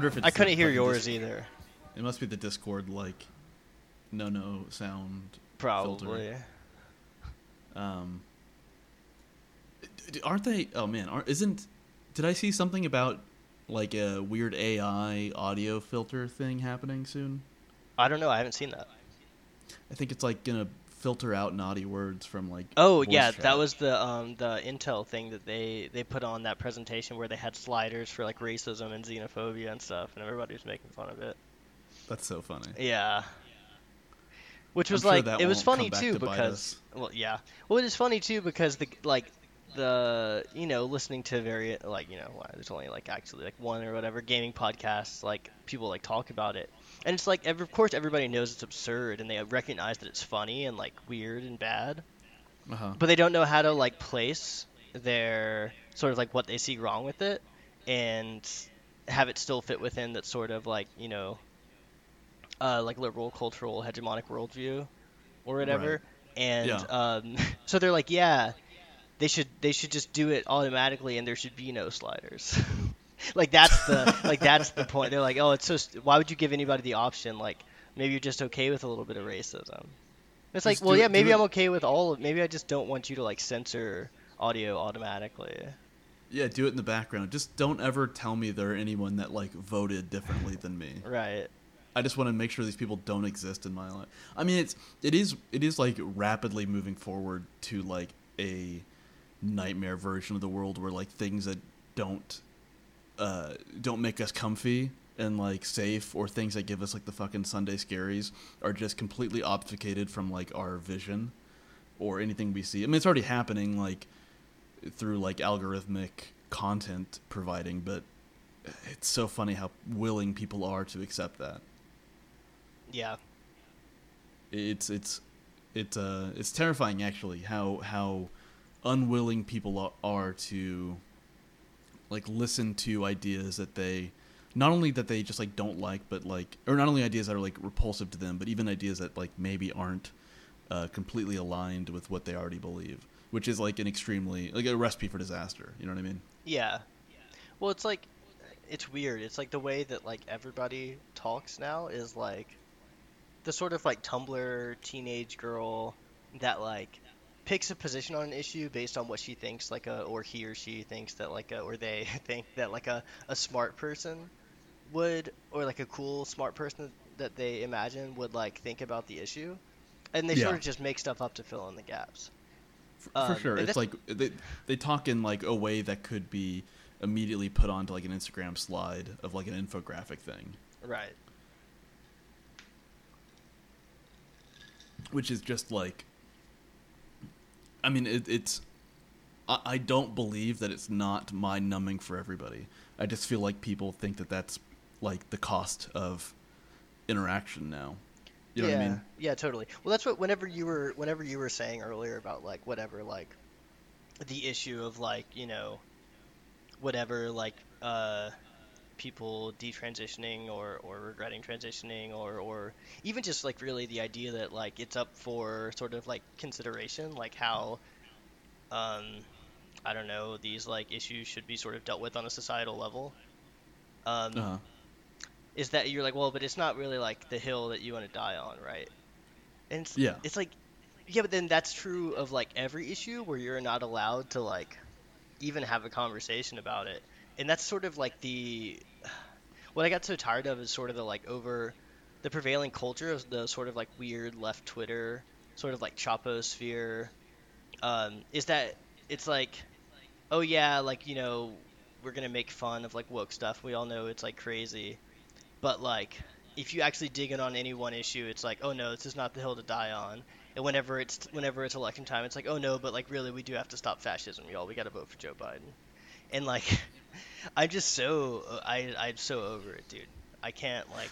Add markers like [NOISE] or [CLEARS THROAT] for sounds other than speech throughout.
wonder if it's. I couldn't hear yours dis- either. It must be the Discord like, no no sound. Probably. Um. d- d- Aren't they? Oh man, aren't, isn't? Did I see something about like a weird AI audio filter thing happening soon? I don't know. I haven't seen that. I think it's like gonna filter out naughty words from like. Oh yeah, chat. that was the um the Intel thing that they they put on that presentation where they had sliders for like racism and xenophobia and stuff, and everybody was making fun of it. That's so funny. Yeah. Which I'm was sure like it was funny too to because well yeah well it is funny too because the like the you know listening to very like you know why, there's only like actually like one or whatever gaming podcasts like people like talk about it and it's like of course everybody knows it's absurd and they recognize that it's funny and like weird and bad Uh huh. but they don't know how to like place their sort of like what they see wrong with it and have it still fit within that sort of like you know uh, like liberal cultural hegemonic worldview or whatever Right. and Yeah. um, [LAUGHS] so they're like yeah they should they should just do it automatically and there should be no sliders [LAUGHS] [LAUGHS] like that's the like that's the point they're like oh it's so st- why would you give anybody the option like maybe you're just okay with a little bit of racism it's like Just well do yeah it- maybe i'm okay with all of maybe i just don't want you to like censor audio automatically Yeah, do it in the background. Just don't ever tell me there are anyone that like voted differently than me. right I just want to make sure these people don't exist in my life. I mean, it's it is it is like rapidly moving forward to like a nightmare version of the world where like things that don't uh don't make us comfy and like safe or things that give us like the fucking Sunday scaries are just completely obfuscated from like our vision or anything we see. I mean, it's already happening like through like algorithmic content providing, but it's so funny how willing people are to accept that. yeah It's it's it's uh it's terrifying actually how how unwilling people are to like listen to ideas that they not only that they just like don't like but like or not only ideas that are like repulsive to them but even ideas that like maybe aren't uh, completely aligned with what they already believe which is like an extremely like a recipe for disaster. You know what i mean? Yeah. Well it's like it's weird. It's like the way that like everybody talks now is like the sort of like tumblr teenage girl that like picks a position on an issue based on what she thinks like a or he or she thinks that like a or they [LAUGHS] think that like a, a smart person would or like a cool smart person that they imagine would like think about the issue. And they Yeah. sort of just make stuff up to fill in the gaps. For, Um, for sure it's like they, they talk in like a way that could be immediately put onto like an instagram slide of like an infographic thing. Right. Which is just like i mean it, it's I, I don't believe that it's not mind numbing for everybody. I just feel like people think that that's like the cost of interaction now. You know yeah, what i mean? Yeah, totally. Well, that's what whenever you were whenever you were saying earlier about like whatever like the issue of like, you know, whatever like uh people detransitioning or or regretting transitioning or or even just like really the idea that like it's up for sort of like consideration like how um I don't know, these like issues should be sort of dealt with on a societal level. Um uh-huh. is that you're like, well, but it's not really like the hill that you want to die on, right? And it's, Yeah. it's like, yeah, but then that's true of like every issue where you're not allowed to like even have a conversation about it. And that's sort of like the what I got so tired of is sort of the like over the prevailing culture of the sort of like weird left Twitter, sort of like Chapo sphere, um, is that it's like, oh yeah, like you know, we're gonna make fun of like woke stuff. We all know it's like crazy, but like if you actually dig in on any one issue, it's like, oh no, this is not the hill to die on. And whenever it's whenever it's election time, it's like, oh no, but like really, we do have to stop fascism, y'all. We got to vote for Joe Biden. And like, I'm just so I I'm so over it, dude. I can't like.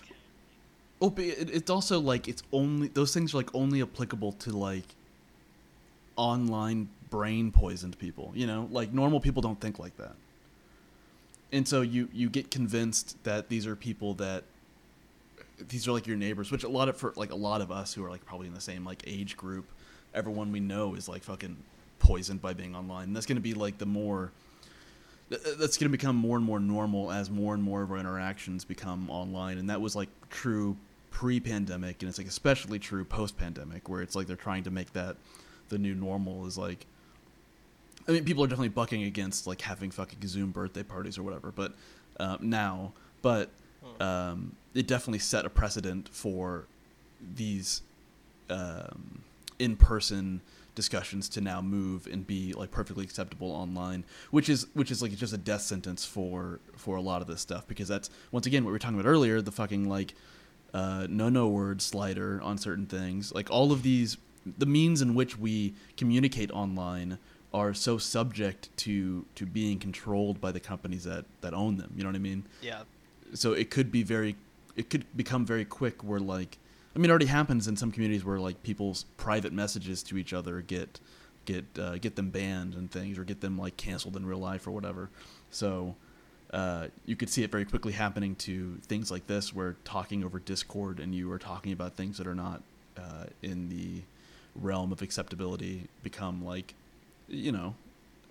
Oh, but it, it's also like it's only those things are like only applicable to like online brain poisoned people. You know, like normal people don't think like that, and so you you get convinced that these are people that these are like your neighbors, which a lot of for like a lot of us who are like probably in the same like age group, everyone we know is like fucking poisoned by being online. And that's gonna be like the more that's going to become more and more normal as more and more of our interactions become online, and that was like true pre-pandemic, and it's like especially true post-pandemic, where it's like they're trying to make that the new normal is like. I mean, people are definitely bucking against like having fucking Zoom birthday parties or whatever, but uh, now, but um, it definitely set a precedent for these um, in-person discussions to now move and be like perfectly acceptable online which is which is like just a death sentence for for a lot of this stuff because that's once again what we were talking about earlier the fucking like uh, no no word slider on certain things. Like all of these the means in which we communicate online are so subject to to being controlled by the companies that that own them. You know what i mean? Yeah. so it could be very it could become very quick where like i mean it already happens in some communities where like people's private messages to each other get get uh, get them banned and things or get them like canceled in real life or whatever so uh, you could see it very quickly happening to things like this where talking over discord and you are talking about things that are not uh, in the realm of acceptability become like you know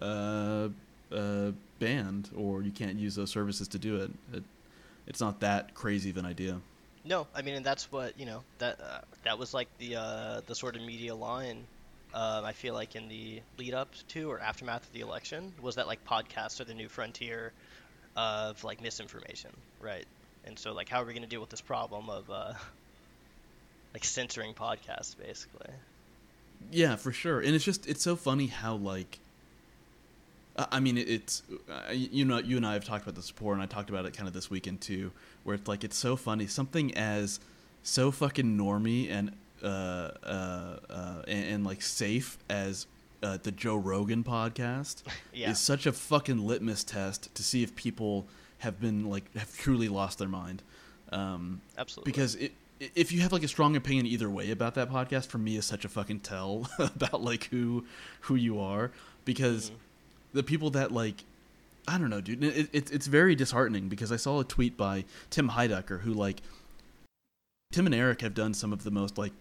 uh, uh, banned or you can't use those services to do it. it it's not that crazy of an idea. No, I mean, and that's what you know. That uh, that was like the uh, the sort of media line. Um, I feel like in the lead up to or aftermath of the election was that like podcasts are the new frontier of like misinformation, right? And so like, how are we going to deal with this problem of uh, [LAUGHS] like censoring podcasts, basically? Yeah, for sure. And it's just it's so funny how like I mean it's uh, you know you and I have talked about this before and I talked about it kind of this weekend too where it's like it's so funny something as so fucking normy and uh uh, uh and, and like safe as uh, the Joe Rogan podcast [LAUGHS] Yeah. is such a fucking litmus test to see if people have been like have truly lost their mind. Um, Absolutely. because it, if you have like a strong opinion either way about that podcast, for me is such a fucking tell [LAUGHS] about like who who you are. Because the people that like, I don't know, dude. It, it, it's very disheartening because I saw a tweet by Tim Heidecker who like Tim and Eric have done some of the most like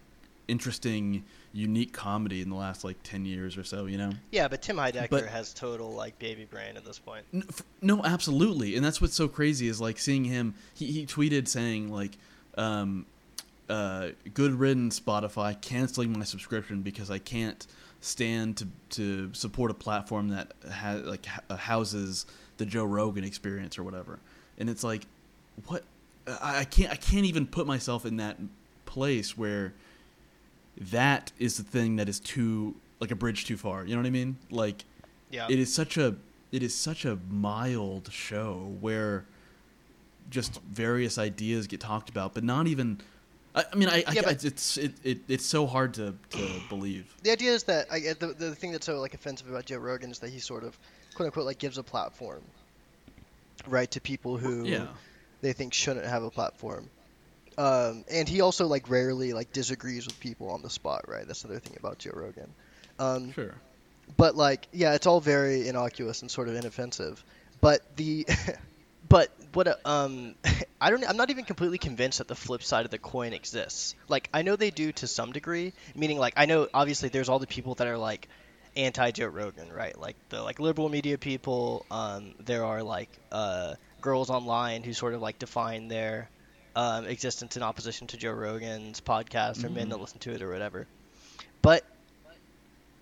interesting, unique comedy in the last like ten years or so. You know. yeah, but Tim Heidecker but- has total like baby brain at this point. N- f- No, absolutely, and that's what's so crazy is like seeing him. He, he tweeted saying like, um, uh, "Good riddance, Spotify, canceling my subscription because I can't stand to to support a platform that has like h- uh, houses the Joe Rogan experience or whatever." And it's like, what? I, I can't I can't even put myself in that place where that is the thing that is too like a bridge too far. You know what I mean? Like Yeah. it is such a it is such a mild show where just various ideas get talked about, but not even. I, I mean, I, I Yeah, but- it's it, it it's so hard to, to [CLEARS THROAT] believe. the idea is that I the, the thing that's so like offensive about Joe Rogan is that he sort of quote unquote like gives a platform right to people who Yeah, they think shouldn't have a platform. Um, and he also like rarely like disagrees with people on the spot, right? That's the other thing about Joe Rogan. Um, sure. but like, yeah, it's all very innocuous and sort of inoffensive. But the, [LAUGHS] but what? a- Um, [LAUGHS] I don't. I'm not even completely convinced that the flip side of the coin exists. Like, I know they do to some degree. Meaning, like, I know obviously there's all the people that are like anti Joe Rogan, right? Like the like liberal media people. Um, there are like uh, girls online who sort of like define their um, existence in opposition to Joe Rogan's podcast or men Mhm. that listen to it or whatever. But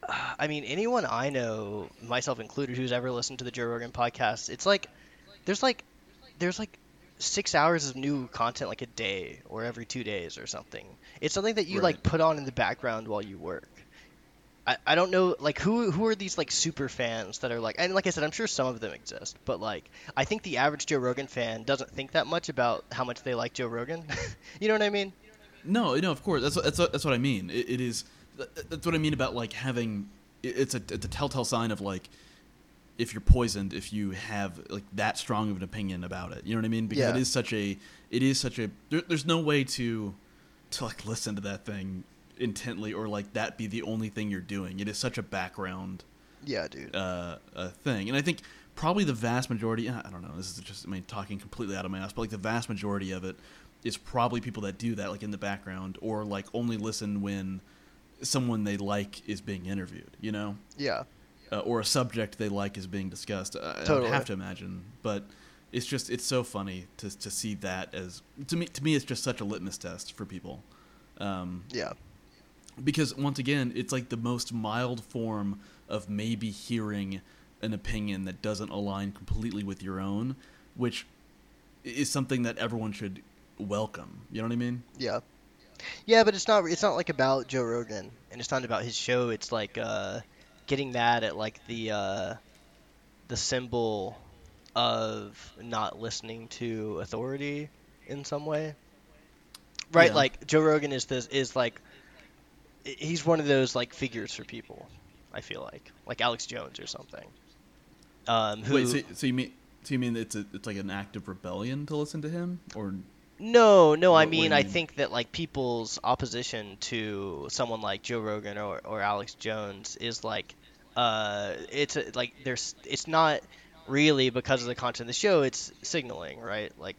[SIGHS] I mean, anyone I know, myself included, who's ever listened to the Joe Rogan podcast, it's like there's like there's like six hours of new content like a day or every two days or something. It's something that you like put on in the background while you work. I, I don't know like who who are these like super fans that are like and like I said I'm sure some of them exist but like I think the average Joe Rogan fan doesn't think that much about how much they like Joe Rogan [LAUGHS] you know what I mean No, no, of course. That's what- that's what- that's what I mean. It, it is. That's what I mean about like having. It's a it's a telltale sign of like if you're poisoned if you have like that strong of an opinion about it. You know what I mean? Because it Yeah. is such a it is such a there, there's no way to to like listen to that thing intently or like that be the only thing you're doing. It is such a background yeah dude uh, uh, thing, and I think probably the vast majority. I don't know. This is just I mean talking completely out of my ass, but like the vast majority of it is probably people that do that like in the background or like only listen when someone they like is being interviewed. You know. yeah uh, or a subject they like is being discussed. I, I would have to imagine, but it's just it's so funny to to see that as to me to me it's just such a litmus test for people. Um, Yeah. because once again, it's like the most mild form of maybe hearing an opinion that doesn't align completely with your own, which is something that everyone should welcome. You know what I mean? Yeah. Yeah, but it's not it's not like about Joe Rogan and it's not about his show. It's like uh getting mad at like the uh the symbol of not listening to authority in some way. Right, Yeah. like Joe Rogan is this is like he's one of those like figures for people, I feel like. Like Alex Jones or something. Um who Wait, so, so you mean so you mean it's a, it's like an act of rebellion to listen to him, or No, no, I What- do mean, I mean? think that like people's opposition to someone like Joe Rogan or, or Alex Jones is like, uh, it's a, like there's, it's not really because of the content of the show. It's signaling, right? Like,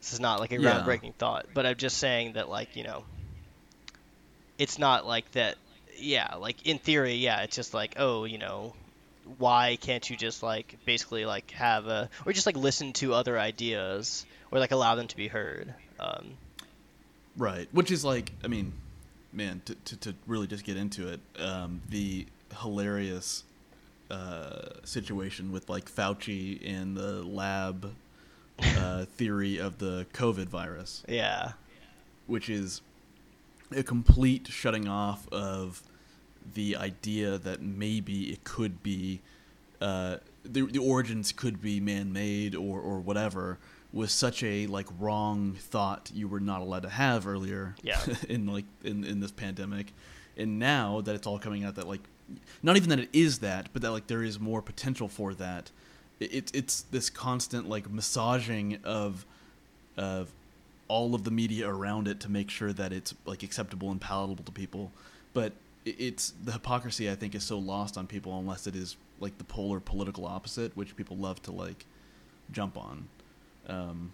this is not like a Yeah. groundbreaking thought, but I'm just saying that like you know, it's not like that. Yeah, like in theory, yeah, it's just like oh, you know, why can't you just like basically like have a or just like listen to other ideas or like allow them to be heard um, right? Which is like, I mean, man, to to, to really just get into it, um, the hilarious uh, situation with like Fauci and the lab uh, [LAUGHS] theory of the COVID virus. yeah which is a complete shutting off of the idea that maybe it could be uh, the the origins could be man-made or or whatever was such a like wrong thought you were not allowed to have earlier Yeah. [LAUGHS] in like in in this pandemic and now that it's all coming out that like not even that it is that but that like there is more potential for that it, it it's this constant like massaging of of all of the media around it to make sure that it's like acceptable and palatable to people. But it's the hypocrisy I think is so lost on people unless it is like the polar political opposite, which people love to like jump on. Um,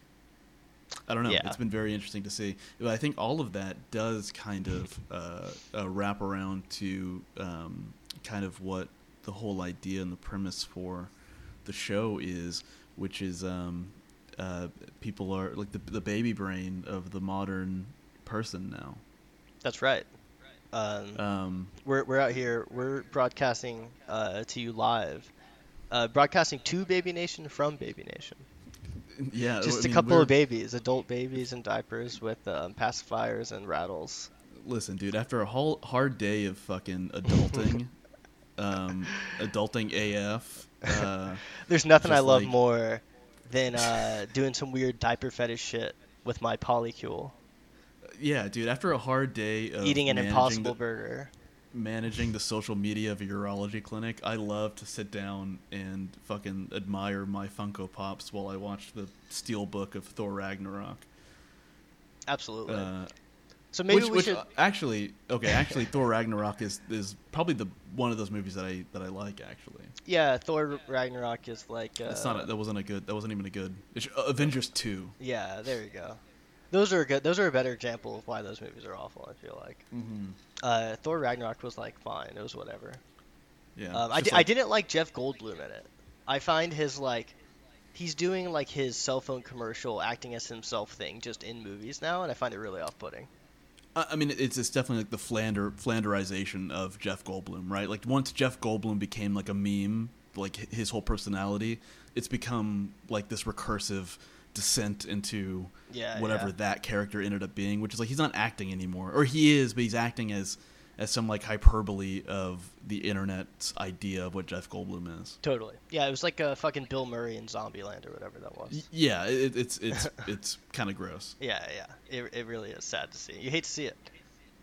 I don't know. Yeah. It's been very interesting to see. But I think all of that does kind of uh, uh, wrap around to um, kind of what the whole idea and the premise for the show is, which is um, uh, people are like the, the baby brain of the modern person now. that's right um, Um, we're, we're out here we're broadcasting uh, to you live uh, broadcasting to baby nation from baby nation yeah, just I a mean, couple we're- of babies adult babies in diapers with um, pacifiers and rattles Listen, dude. After a whole hard day of fucking adulting, [LAUGHS] um, adulting AF. Uh, [LAUGHS] there's nothing i love like- more than uh, doing some weird diaper fetish shit with my polycule yeah, dude. After a hard day of eating an impossible the, burger managing the social media of a urology clinic, I love to sit down and fucking admire my Funko Pops while I watch the steel book of Thor Ragnarok. absolutely Uh, so maybe which, we which, should uh, actually okay actually [LAUGHS] Thor Ragnarok is is probably the one of those movies that I that I like actually. Yeah, Thor Ragnarok is like. Uh, It's not a, that wasn't a good that wasn't even a good uh, Avengers two. Yeah, there you go. Those are good. Those are a better example of why those movies are awful. I feel like. Mm-hmm. Uh, Thor Ragnarok was like fine. It was whatever. Yeah, Um, it's I, just di- I didn't like Jeff Goldblum in it. I find his like, he's doing like his cell phone commercial acting as himself thing just in movies now, and I find it really off-putting. I I mean, it's it's definitely like the Flander Flanderization of Jeff Goldblum, right? Like once Jeff Goldblum became like a meme, like his whole personality, it's become like this recursive descent into Yeah, whatever yeah. that character ended up being, which is like he's not acting anymore, or he is, but he's acting as as some like hyperbole of the internet's idea of what Jeff Goldblum is. Totally. Yeah, it was like a fucking Bill Murray in Zombieland or whatever that was. Yeah, it, it's it's [LAUGHS] it's kind of gross. Yeah, yeah. It, it really is sad to see. You hate to see it.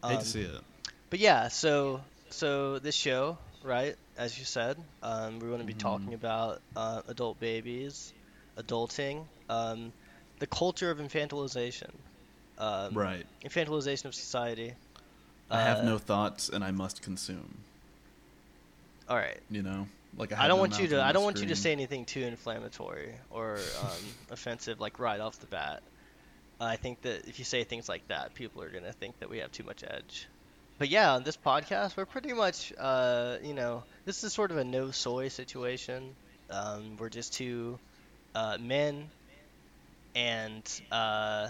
Hate Um, to see it. But yeah, so so this show, right? As you said, um, we're going to be Mhm. talking about uh, adult babies, adulting, um, the culture of infantilization, um, Right. Infantilization of society. I have Uh, no thoughts and I must consume. All right. You know, like I, I don't no want you to. I don't want you to say anything too inflammatory or um, [LAUGHS] offensive, like right off the bat. I think that if you say things like that, people are gonna think that we have too much edge. but yeah, on this podcast, we're pretty much, uh, you know, this is sort of a no soy situation. Um, we're just two uh, men and uh,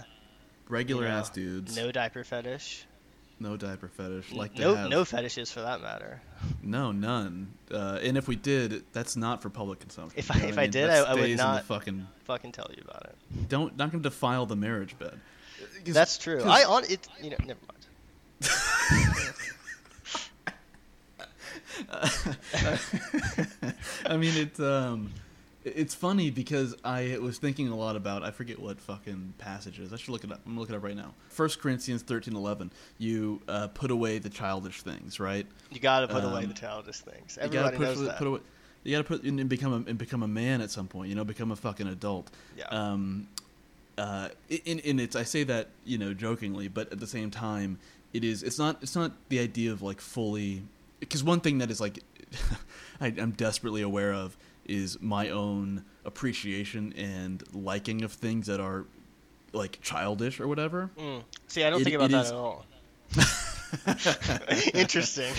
Regular you know, ass dudes. no diaper fetish. No diaper fetish. Like no, have. no fetishes for that matter. [LAUGHS] No, none. Uh, and if we did, that's not for public consumption. If I- if I mean? did, I- I would stays not- fucking Fucking tell you about it. don't not gonna defile the marriage bed. That's true. 'cause- I on it. You know, never mind. [LAUGHS] I mean, it's um, it's funny because I was thinking a lot about I forget what fucking passages. I should look it up. I'm gonna look it up right now. First Corinthians thirteen eleven. You uh, put away the childish things, right? You gotta put away Um, the childish things. You Everybody gotta put, knows that. put away. You gotta put and become a and become a man at some point. You know, become a fucking adult. yeah. Um, uh, in in it's I say that you know jokingly, but at the same time, it is it's not it's not the idea of like fully because one thing that is like [LAUGHS] I, I'm desperately aware of is my own appreciation and liking of things that are like childish or whatever. Mm. See, I don't it- think about it that is- at all. [LAUGHS] Interesting.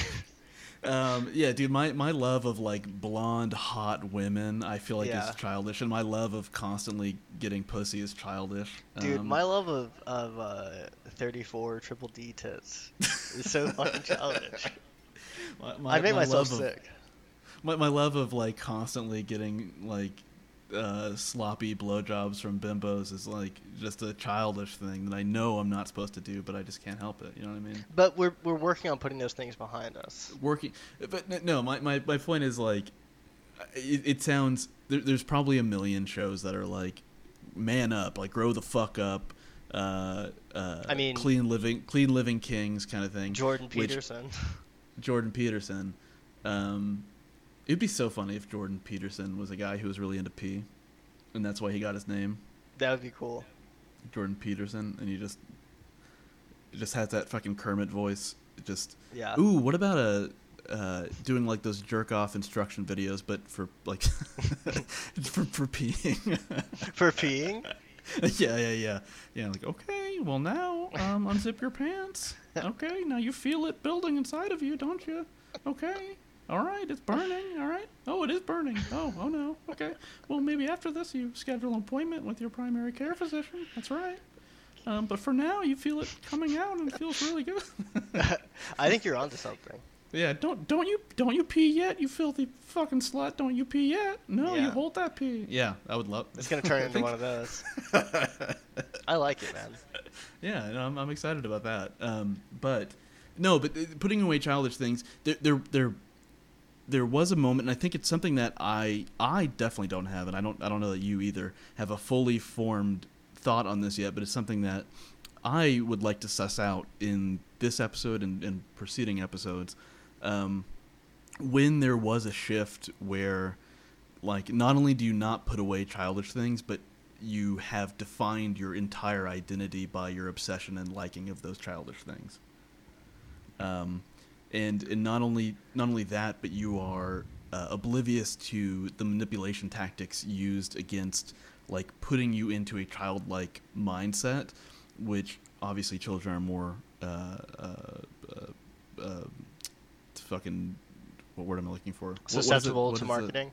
Um, yeah, dude, my, my love of like blonde, hot women, I feel like Yeah. is childish, and my love of constantly getting pussy is childish. Dude, Um, my love of, of uh, 34 triple D tits is so fucking childish. [LAUGHS] my, my- I make my myself love of- sick. My, my love of like constantly getting like uh, sloppy blowjobs from bimbos is like just a childish thing that I know I'm not supposed to do, but I just can't help it. You know what I mean? But we're, we're working on putting those things behind us. Working, but no, my, my, my point is like, it, it sounds there, there's probably a million shows that are like, man up, like grow the fuck up. Uh, uh, I mean- clean living, clean living kings kind of thing. Jordan which- Peterson. [LAUGHS] Jordan Peterson. Um, it'd be so funny if Jordan Peterson was a guy who was really into pee, and that's why he got his name, That would be cool. Jordan Peterson, and he just it just has that fucking Kermit voice. It just Yeah. ooh, what about a uh, doing like those jerk off instruction videos, but for like [LAUGHS] for for peeing. [LAUGHS] For peeing? [LAUGHS] yeah, yeah, yeah, yeah. Like okay, well now um, unzip your pants. Okay, now you feel it building inside of you, don't you? Okay. All right, it's burning. All right. Oh, it is burning. Oh, oh no. Okay. Well, maybe after this you schedule an appointment with your primary care physician. That's right. Um, but for now, you feel it coming out and it feels really good. [LAUGHS] I think you're onto something. yeah. Don't don't you don't you pee yet? You filthy fucking slut. Don't you pee yet? No, you hold that pee. Yeah, I would love. It's gonna turn [LAUGHS] into think- one of those. I like it, man. [LAUGHS] Yeah, no, I'm, I'm excited about that. Um, but no, but uh, putting away childish things, there, there, there, there was a moment, and I think it's something that I, I definitely don't have, and I don't, I don't know that you either have a fully formed thought on this yet, but it's something that I would like to suss out in this episode and, and preceding episodes. Um, when there was a shift where, like, not only do you not put away childish things, but you have defined your entire identity by your obsession and liking of those childish things. Um, and and not only not only that, but you are uh, oblivious to the manipulation tactics used against like putting you into a childlike mindset, which obviously children are more uh, uh, uh, uh, fucking what word am I looking for? What- what? Susceptible What to marketing.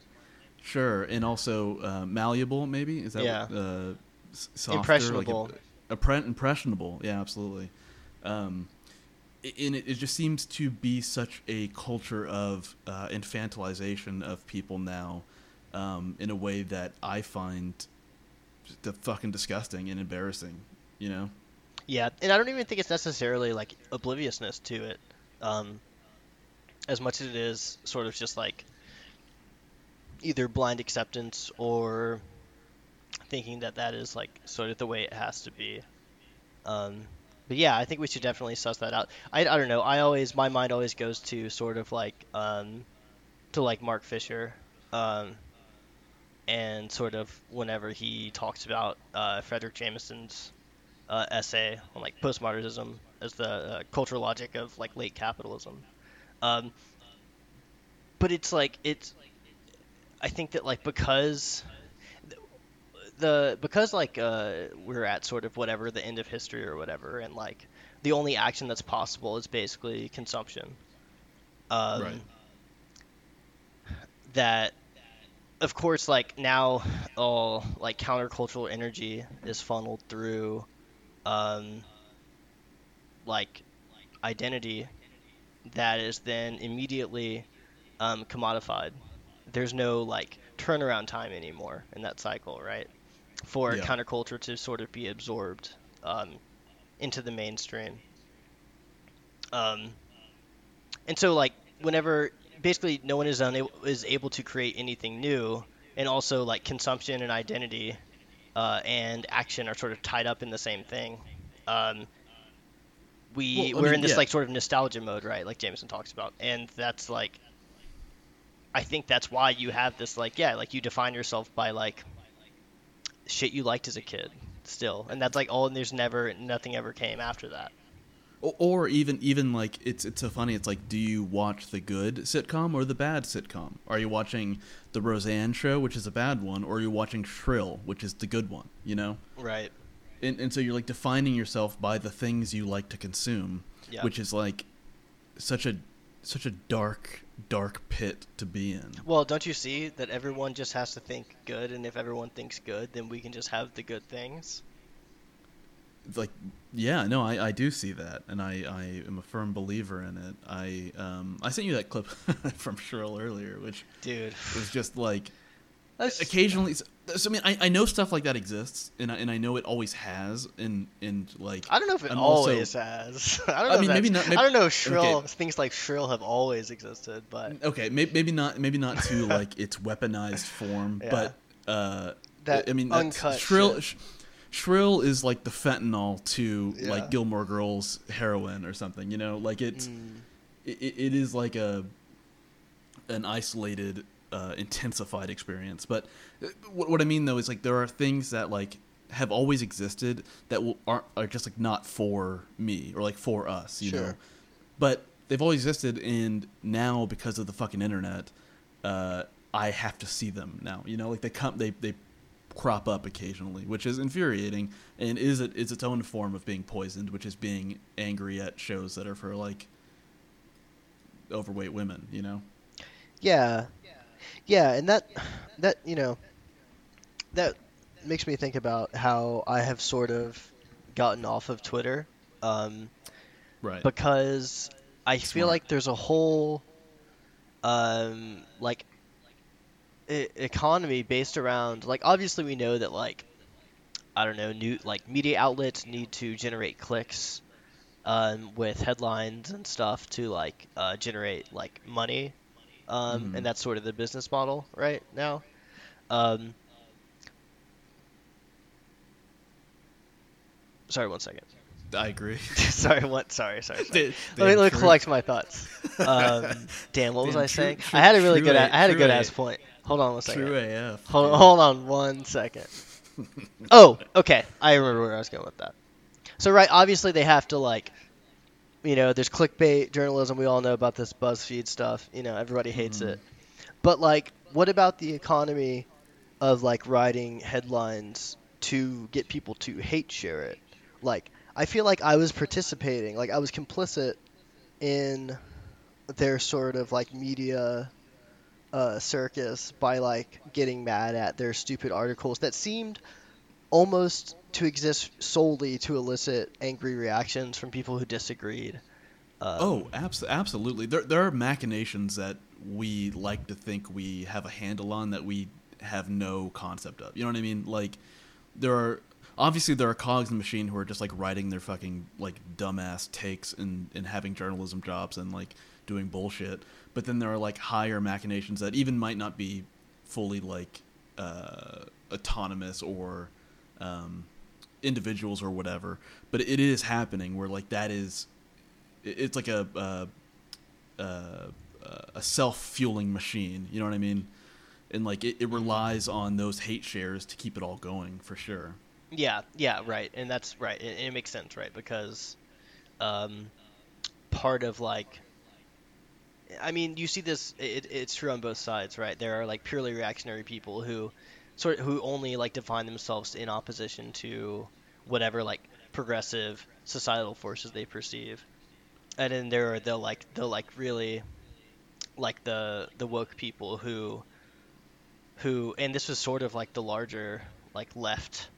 Sure, and also uh, malleable, maybe is that Yeah. what, uh, softer, Impressionable. like a, appre- impressionable? Yeah, absolutely. Um, and it, it just seems to be such a culture of uh, infantilization of people now, um, in a way that I find the fucking disgusting and embarrassing. You know? Yeah, and I don't even think it's necessarily like obliviousness to it, um, as much as it is sort of just like either blind acceptance or thinking that that is like sort of the way it has to be. Um, but yeah, I think we should definitely suss that out. I, I don't know. I always my mind always goes to sort of like um, to like Mark Fisher, um, and sort of whenever he talks about uh, Fredric Jameson's uh, essay on like postmodernism as the uh, cultural logic of like late capitalism. Um, but it's like it's. I think that like because the because like uh, we're at sort of whatever the end of history or whatever, and like the only action that's possible is basically consumption. Um, Right. That, of course, like now, all like countercultural energy is funneled through, um, like identity that is then immediately um, commodified. There's no like turnaround time anymore in that cycle, right? For Yeah. counterculture to sort of be absorbed um, into the mainstream. Um, and so like whenever basically no one is unable is able to create anything new, and also like consumption and identity uh, and action are sort of tied up in the same thing. Um, we well, we're mean, in this yeah. like sort of nostalgia mode, right? Like Jameson talks about, and that's like, I think that's why you have this like yeah, like you define yourself by like shit you liked as a kid still, and that's like oh, and there's never nothing ever came after that. O- Or even even like it's it's so funny. It's like, do you watch the good sitcom or the bad sitcom? Are you watching the Roseanne show, which is a bad one, or are you watching Shrill, which is the good one? You know, Right. and and so you're like defining yourself by the things you like to consume, Yeah. which is like such a such a dark dark pit to be in. Well, don't you see that everyone just has to think good, and if everyone thinks good, then we can just have the good things. Like yeah no I, I do see that and I, I am a firm believer in it i um i sent you that clip [LAUGHS] from shrill earlier which Dude, was just like that's occasionally so, i mean I, I know stuff like that exists and I, and I know it always has and and like I don't know if it and also- always has. [LAUGHS] I don't know. I mean, maybe not- maybe- I don't know if shrill okay. things like shrill have always existed, but okay maybe, maybe not maybe not to [LAUGHS] like its weaponized form Yeah. but uh that i mean uncut shrill shit. shrill is like the fentanyl to Yeah. like gilmore girls heroin or something you know like it's Mm, it, it is like a an isolated uh, intensified experience. But uh, what, what i mean though is like there are things that like have always existed that will are, are just like not for me or like for us you know? But they've always existed and now because of the fucking internet uh, i have to see them now you know? Like they come they they crop up occasionally which is infuriating and is it is its own form of being poisoned which is being angry at shows that are for like overweight women you know? Yeah, yeah, and that that you know that makes me think about how I have sort of gotten off of Twitter, um, right. because I feel like there's a whole um, like e- economy based around like obviously we know that like I don't know new like media outlets need to generate clicks um, with headlines and stuff to like uh, generate like money um, Mhm. and that's sort of the business model right now um, sorry one second i agree [LAUGHS] sorry what sorry sorry, sorry. Let me, let me collect my thoughts. [LAUGHS] Um, damn, what was I saying? true- I had a really good, A- I had a good ass point. Hold on one second. true af Hold, hold on one second. [LAUGHS] oh, okay. I remember where I was going with that. So right, obviously they have to like, you know, there's clickbait journalism. We all know about this BuzzFeed stuff. You know, everybody hates Mhm. it. But like, what about the economy of like writing headlines to get people to hate share it? Like, I feel like I was participating, like I was complicit in their sort of like media uh, circus by like getting mad at their stupid articles that seemed almost to exist solely to elicit angry reactions from people who disagreed. Um, Oh, abs- absolutely. There, there are machinations that we like to think we have a handle on that we have no concept of. You know what I mean? Like, there are obviously there are cogs in the machine who are just like writing their fucking like dumbass takes and and having journalism jobs and like doing bullshit. But then there are like higher machinations that even might not be fully like uh, autonomous or um, individuals or whatever. But it is happening where like that is it's like a uh, uh, a self fueling machine. You know what I mean? And like it, it relies on those hate shares to keep it all going for sure. Yeah, yeah, right, and that's right. It, it makes sense, right? Because um, part of like, I mean, you see this. It, it's true on both sides, right? There are like purely reactionary people who sort of, who only like define themselves in opposition to whatever like progressive societal forces they perceive, and then there are the like the like really like the the woke people who who and this was sort of like the larger like left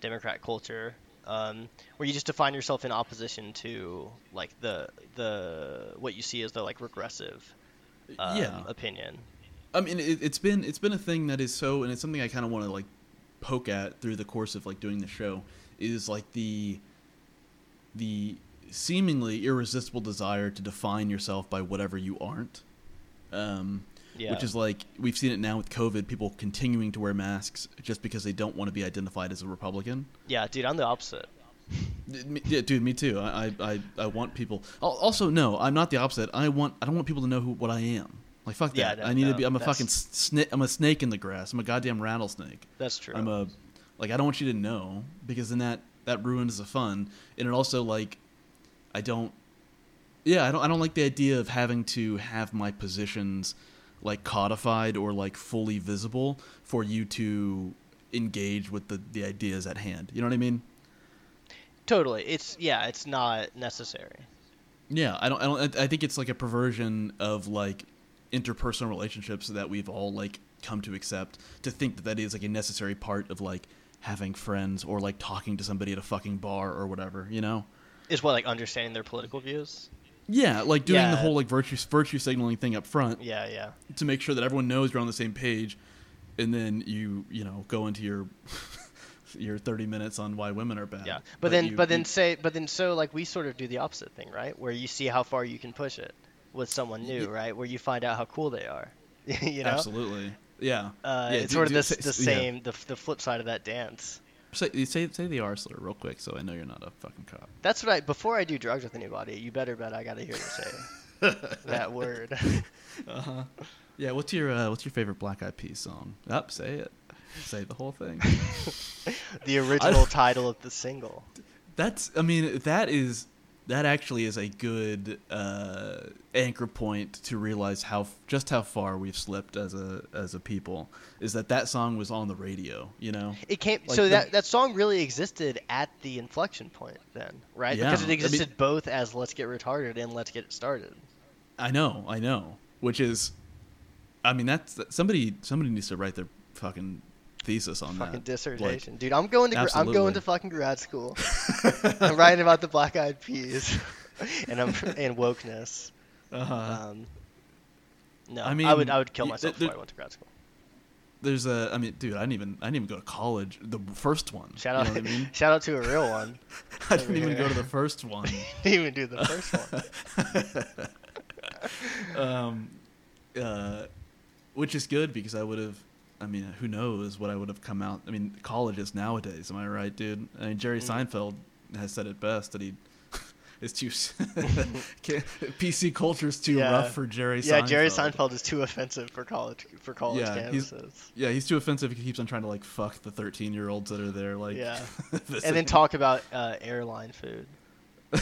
Democrat culture um, where you just define yourself in opposition to like the the what you see as the like regressive um, Yeah. opinion. I mean, it, it's been it's been a thing that is so, and it's something I kind of want to like poke at through the course of like doing the show is like the the seemingly irresistible desire to define yourself by whatever you aren't. Um, Yeah. Which is like we've seen it now with COVID, people continuing to wear masks just because they don't want to be identified as a Republican. yeah, dude, I'm the opposite. Yeah, dude, me too. I, I, I, I want people. Also, no, I'm not the opposite. I want. I don't want people to know who what I am. Like fuck Yeah, that. no, I need to be. I'm a that's- fucking snake. I'm a snake in the grass. I'm a goddamn rattlesnake. That's true. I'm a. Like I don't want you to know because then that that ruins the fun, and it also like, I don't. Yeah, I don't. I don't like the idea of having to have my positions like codified or like fully visible for you to engage with the the ideas at hand. You know what I mean? Totally. It's yeah, it's not necessary. Yeah, I don't. I don't. I think it's like a perversion of like interpersonal relationships that we've all like come to accept to think that that is like a necessary part of like having friends or like talking to somebody at a fucking bar or whatever. You know? Is what like understanding their political views. Yeah, like doing the whole like virtue virtue signaling thing up front Yeah, yeah. to make sure that everyone knows you're on the same page, and then you you know go into your [LAUGHS] your 30 minutes on why women are bad. Yeah, but, then, you- but then you- say, but then so like we sort of do the opposite thing, right? Where you see how far you can push it with someone new, Ye- right? Where you find out how cool they are, [LAUGHS] you know. absolutely. Yeah. Uh, Yeah, it's do- sort of the, the yeah. same, the, the flip side of that dance. Say, say say the R slur real quick, so I know you're not a fucking cop. That's what I. Before I do drugs with anybody, you better bet I gotta hear you say [LAUGHS] that word. [LAUGHS] Uh huh. Yeah. What's your uh, What's your favorite Black Eyed Peas song? Up, say it. Say the whole thing. the original title of the single. That's. I mean, that is. That actually is a good uh, anchor point to realize how just how far we've slipped as a as a people. Is that that song was on the radio? You know. It came. Like so the- that that song really existed at the inflection point then, right? Yeah, Because I it mean- existed both as "Let's Get Retarded" and "Let's Get It Started." I know. I know. Which is. I mean, that's somebody. Somebody needs to write their fucking thesis on Fucking that. dissertation, dude. I'm going to gr- I'm going to fucking grad school. [LAUGHS] I'm writing about the Black Eyed Peas, [LAUGHS] and I'm and wokeness. Uh-huh. Um, no, I mean, I, would I would kill myself there- before I went to grad school. There's a. I mean, dude, I didn't even. I didn't even go to college. The first one. Shout out, I mean? [LAUGHS] shout out to a real one. I didn't even go to the first one. Didn't even do the first one. um, uh, which is good because I would have. I mean, who knows what I would have come out. I mean, colleges nowadays. Am I right, dude? I mean, Jerry Mm. Seinfeld has said it best that he [LAUGHS] is too. PC culture is too Yeah. rough for Jerry. Seinfeld. Yeah, Seinfeld. Jerry Seinfeld is too offensive for college for college Yeah, he's- campuses. Yeah, he's too offensive. He keeps on trying to like fuck the thirteen-year-olds that are there. Like, Yeah. [LAUGHS] and then talk about uh, airline food. [LAUGHS]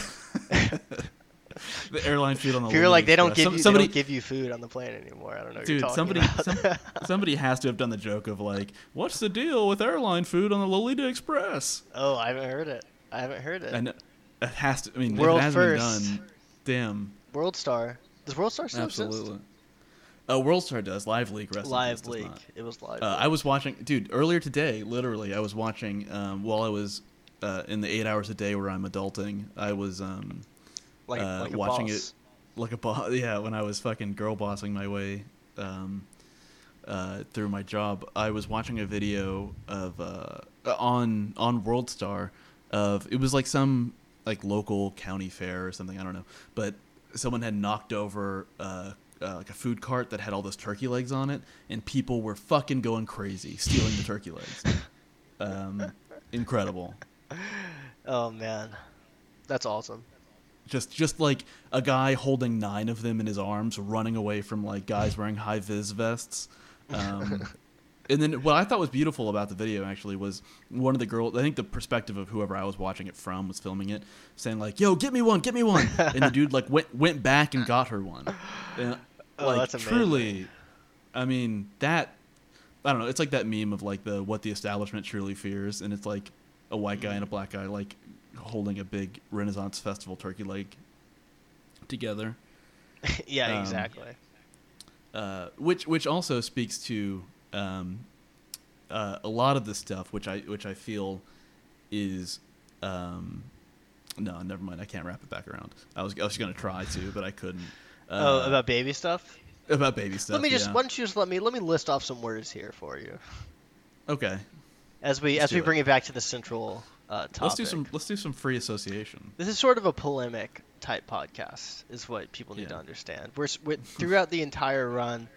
[LAUGHS] the airline food on the. Are like they don't give Some- you somebody, don't give you food on the plane anymore. I don't know. Dude, you're somebody some, [LAUGHS] somebody has to have done the joke of like, what's the deal with airline food on the Lolita Express? oh, I haven't heard it. I haven't heard it. And it has to. I mean, World it first. been done. Damn, World Star. Does World Star still absolutely. Uh, WorldStar does live leak. Exist? in Live leak. It was live. Uh. I was watching, dude. Earlier today, literally, I was watching um, while I was uh, in the eight hours a day where I'm adulting. I was um, like, uh, like watching boss. it like a boss. [LAUGHS] Yeah, when I was fucking girl bossing my way um, uh, through my job, I was watching a video of uh, on on WorldStar of it was like some like local county fair or something. I don't know, but someone had knocked over. Uh, uh, like a food cart that had all those turkey legs on it, and people were fucking going crazy, stealing the turkey legs. Um, incredible. [LAUGHS] Oh man, that's awesome. Just just like a guy holding nine of them in his arms running away from like guys wearing high vis vests. Um, [LAUGHS] and then what i thought was beautiful about the video actually was one of the girls i think the perspective of whoever i was watching it from was filming it saying like yo get me one get me one. And the dude like went went back and got her one. And, Oh, like that's truly i mean that i don't know it's like that meme of like the what the establishment truly fears and it's like a white guy and a black guy like holding a big Renaissance festival turkey leg together. [LAUGHS] yeah, Um, exactly. uh, which which also speaks to um, uh, a lot of the stuff which I which I feel is um, no never mind I can't wrap it back around I was I was gonna try to but I couldn't [LAUGHS] oh, Uh, about baby stuff. about baby stuff let me just yeah. why don't you just let me let me list off some words here for you okay as we Let's as we it. bring it back to the central uh, topic. let's do some let's do some free association This is sort of a polemic type podcast, is what people need to understand. We're, s- we [LAUGHS] throughout the entire run,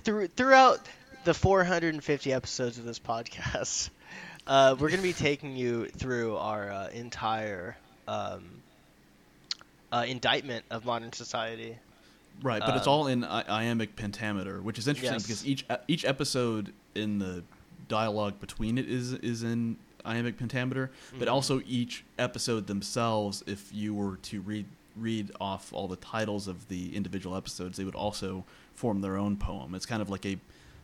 through, throughout the 450 episodes of this podcast, [LAUGHS] uh, we're going to be [LAUGHS] taking you through our uh, entire um, uh, indictment of modern society. Right, but it's Um, all in I- iambic pentameter, which is interesting Yes. because each each episode in the dialogue between it is is in iambic pentameter, but Mhm. also each episode themselves, if you were to read read off all the titles of the individual episodes, they would also form their own poem. It's kind of like a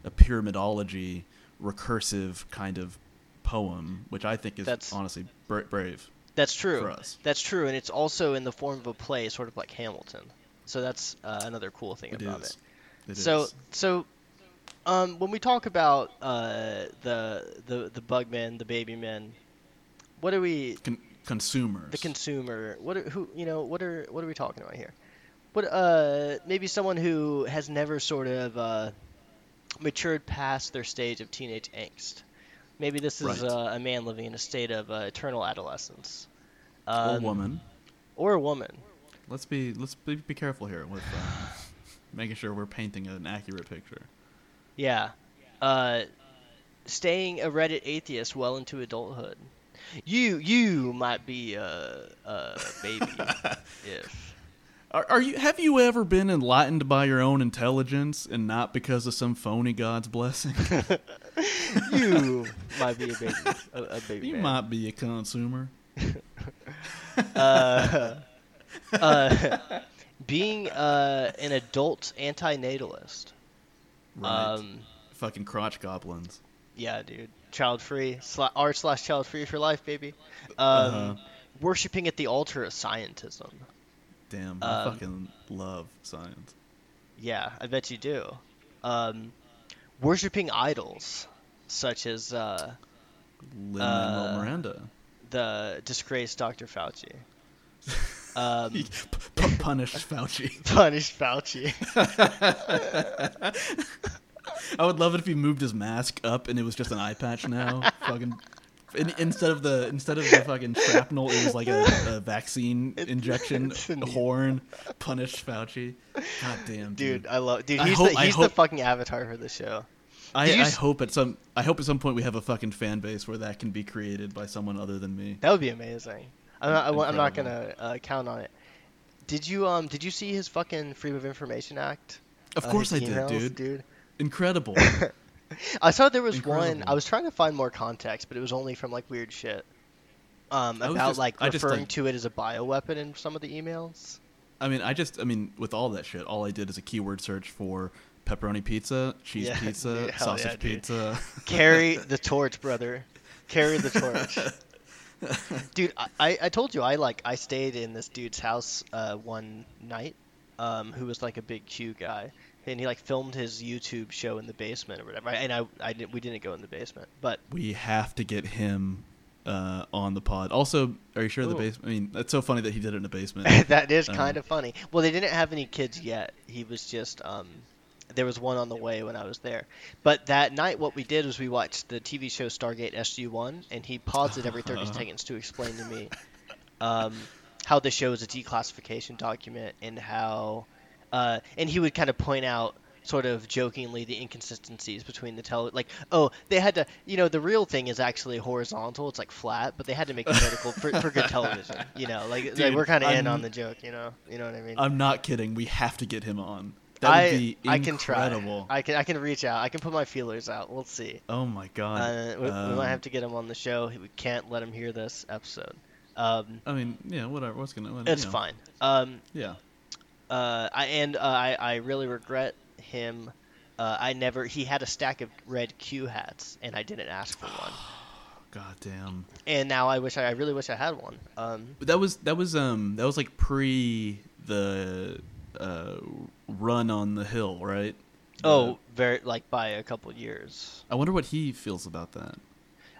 a pyramidology, recursive kind of poem, which I think is That's- honestly bra- brave. That's true. For us. That's true, and it's also in the form of a play, sort of like Hamilton. So that's uh, another cool thing It about is. it. It so is. so um, when we talk about uh, the the the bugmen, the baby men, what are we Con- consumers. the consumer? What are, who you know? What are what are we talking about here? What uh maybe someone who has never sort of uh, matured past their stage of teenage angst. Maybe this is Right. uh, a man living in a state of uh, eternal adolescence. or Um, woman. Or a woman. Let's be let's be, be careful here with uh, [LAUGHS] making sure we're painting an accurate picture. Yeah. Uh, staying a Reddit atheist well into adulthood. You you might be a, a baby [LAUGHS] if Are, are you have you ever been enlightened by your own intelligence and not because of some phony god's blessing? [LAUGHS] you might be a baby a, a baby you man. might be a consumer. [LAUGHS] uh, uh, being uh, an adult antinatalist. Right. Um, Fucking crotch goblins. yeah, dude. Child free. Sla- R slash child free for life, baby. Um, Uh-huh. Worshipping at the altar of scientism. Damn, I um, fucking love science. Yeah, I bet you do. Um, worshipping idols, such as uh, Lin Manuel uh, Miranda. the disgraced Dr. Fauci. [LAUGHS] Um, [LAUGHS] p- p- punished Fauci. punish Fauci. [LAUGHS] [LAUGHS] I would love it if he moved his mask up and it was just an eye patch now. fucking in, instead of the instead of the fucking shrapnel, it was like a, a vaccine injection a horn. Punished Fauci. God damn, Dude, dude. I love. Dude, he's hope- the he's the fucking avatar for the show. I, I s- hope at some I hope at some point we have a fucking fan base where that can be created by someone other than me. That would be amazing. I'm not. I I'm not gonna uh, count on it. Did you um? Did you see his fucking Freedom of Information Act? Of Uh, course I his did, emails, dude. Incredible. [LAUGHS] I saw there was one. I was trying to find more context, but it was only from like weird shit. Um, about just- like just, referring like- to it as a bioweapon in some of the emails. I mean, I just, I mean, with all that shit, all I did is a keyword search for pepperoni pizza, cheese Yeah, pizza, [LAUGHS] dude, sausage yeah, pizza. Carry [LAUGHS] the torch, brother. Carry the torch. [LAUGHS] dude I- I, told you i like i stayed in this dude's house uh, one night um, who was like a big q guy and he like filmed his youtube show in the basement or whatever and i, I didn't, we didn't go in the basement but we have to get him uh, on the pod. Also, are you sure the basement? I mean, that's so funny that he did it in the basement. [LAUGHS] that is Um, kind of funny well they didn't have any kids yet he was just um, there was one on the way when i was there but that night what we did was we watched the tv show stargate sg1 and he paused it every 30 [LAUGHS] seconds to explain to me um, how the show is a declassification document and how uh, and he would kind of point out sort of jokingly the inconsistencies between the tele like oh they had to you know the real thing is actually horizontal it's like flat but they had to make it vertical for, for good television you know like, like we're kind of in on the joke you know you know what i mean I'm not kidding. We have to get him on. I, I can try i can i can reach out i can put my feelers out we'll see Oh my god. uh, we, we Um, might have to get him on the show we can't let him hear this episode um, I mean, yeah, whatever. What's gonna? What, it's you know. fine um, Yeah. Uh, I and uh, I I really regret him. Uh, I never. He had a stack of red Q hats, and I didn't ask for one. [SIGHS] God damn. and now I wish I, I really wish I had one. Um, But that was that was um that was like pre the uh run on the hill, right? Oh, very like by a couple years. I wonder what he feels about that.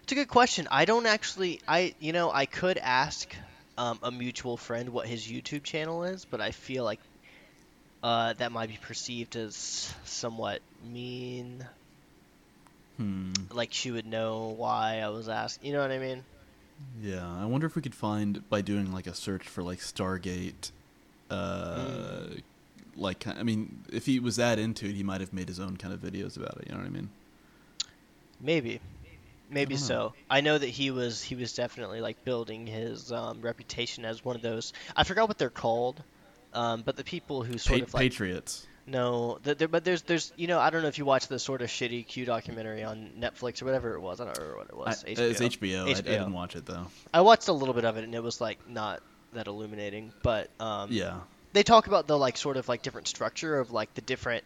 It's a good question. I don't actually. I you know I could ask um, a mutual friend what his YouTube channel is, but I feel like uh, that might be perceived as somewhat mean. Hmm. Like she would know why I was asking. You know what I mean? Yeah, I wonder if we could find by doing like a search for like Stargate. Uh, Hmm. Like I mean, if he was that into it, he might have made his own kind of videos about it. You know what I mean? Maybe, maybe don't so. I know that he was he was definitely like building his um, reputation as one of those. I forgot what they're called, um, but the people who sort Pa- of like Patriots. no, th- there, but there's there's you know I don't know if you watched the sort of shitty Q documentary on Netflix or whatever it was. I don't remember what it I, was. It's HBO. I, I didn't watch it though. I watched a little bit of it and it was like not that illuminating, but um, Yeah. They talk about the like sort of like different structure of like the different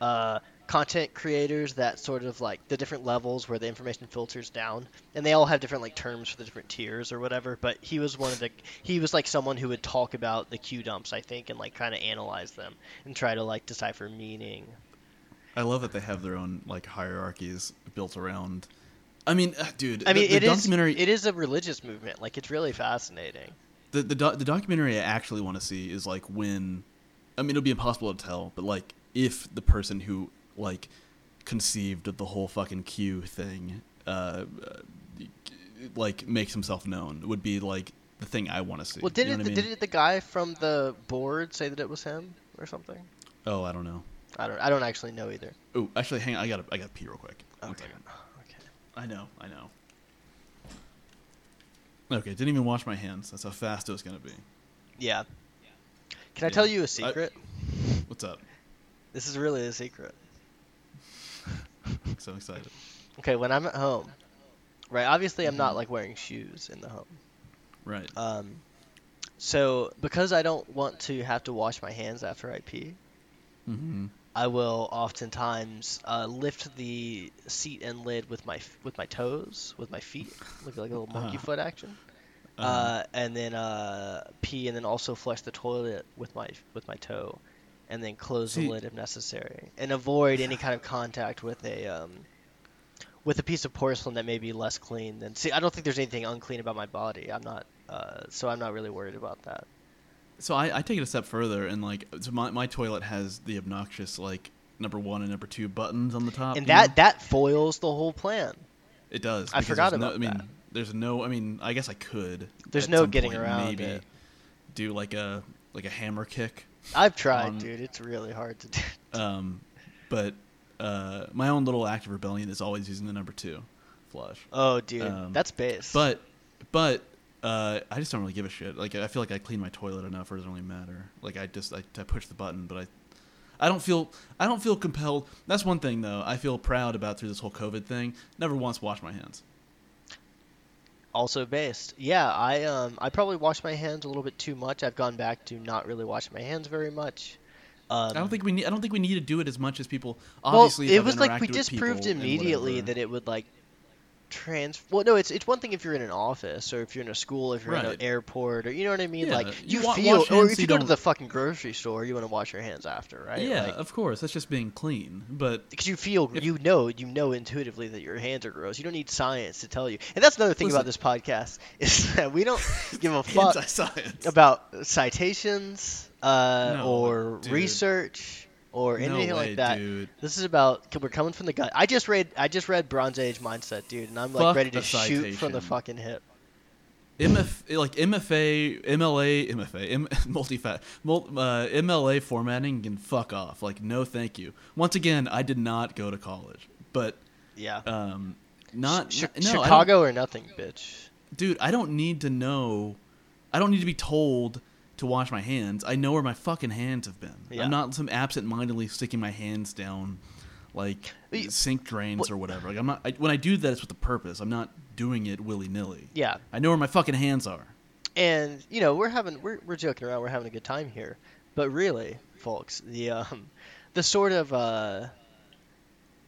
uh, content creators that sort of like the different levels where the information filters down and they all have different like terms for the different tiers or whatever but he was one of the he was like someone who would talk about the q dumps i think and like kind of analyze them and try to like decipher meaning I love that they have their own like hierarchies built around. I mean, uh, dude. i mean the, it the is it is a religious movement like it's really fascinating the the, doc- the documentary I actually want to see is like when, I mean, it'll be impossible to tell, but like if the person who like conceived of the whole fucking Q thing, uh, uh, like makes himself known, would be like the thing I want to see. well You know I mean? didn't the guy from the board say that it was him or something Oh, I don't know. i don't i don't actually know either Oh, actually, hang on. I got I got pee real quick. Okay. second. okay I know. I know. Okay, didn't even wash my hands. That's how fast it was gonna be. Yeah. Can I Yeah. tell you a secret? What's up? This is really a secret. so excited. Okay, when I'm at home, right? Obviously, I'm not like wearing shoes in the home. Right. Um, so because I don't want to have to wash my hands after I pee, Mm-hmm. I will oftentimes uh, lift the seat and lid with my with my toes, with my feet, look like a little monkey Uh-huh. foot action. Um, uh, and then uh, pee, and then also flush the toilet with my with my toe, and then close See- the lid if necessary, and avoid any kind of [SIGHS] contact with a um, with a piece of porcelain that may be less clean than. See, I don't think there's anything unclean about my body. I'm not, uh, so I'm not really worried about that. So I, I take it a step further, and like, so my, my toilet has the obnoxious like number one and number two buttons on the top. and that know? that foils the whole plan. it does. I forgot there's no, about I mean, that. there's no. I mean, I guess I could. There's no getting point, around maybe it. do like a like a hammer kick. I've tried, on- dude. It's really hard to do. [LAUGHS] Um, but uh, my own little act of rebellion is always using the number two flush. Oh, dude, Um, that's base. But but uh, I just don't really give a shit. Like I feel like I clean my toilet enough, or it doesn't really matter. Like I just I, I push the button, but I I don't feel I don't feel compelled. That's one thing though. I feel proud about through this whole COVID thing. Never once washed my hands. Also based. Yeah, I um I probably wash my hands a little bit too much. I've gone back to not really washing my hands very much. Um, I don't think we need. I don't think we need to do it as much as people. Obviously, if it was like we disproved immediately that it would like trans. Well, no, it's it's one thing if you're in an office or if you're in a school, if you're in an airport, or you know what I mean. Yeah, like you you, feel, or if you go to the fucking grocery store, you want to wash your hands after, right? Yeah, Like, of course. That's just being clean. But because you feel If- you know you know intuitively that your hands are gross. You don't need science to tell you. And that's another thing about this podcast [LAUGHS] is that we don't [LAUGHS] give a fuck about citations uh, No, or dude. research or no anything way, like that. dude. This is about we're coming from the gut. I just read I just read Bronze Age Mindset, dude, and I'm like Fuck ready to shoot from the fucking hip. MF like MFA, MLA, MFA, M, [LAUGHS] multi-fat, mul, uh, MLA formatting can fuck off. Like, no, thank you. Once again, I did not go to college, but Yeah. um, not Chi- no, Chicago or nothing, bitch. dude. I don't need to know. I don't need to be told to wash my hands. I know where my fucking hands have been. Yeah. I'm not some absent-mindedly sticking my hands down like sink drains what- or whatever. Like I'm not. I, when I do that, it's with a purpose. I'm not doing it willy-nilly. Yeah. I know where my fucking hands are. And you know, we're having we're we're joking around, we're having a good time here. But really, folks, the um the sort of uh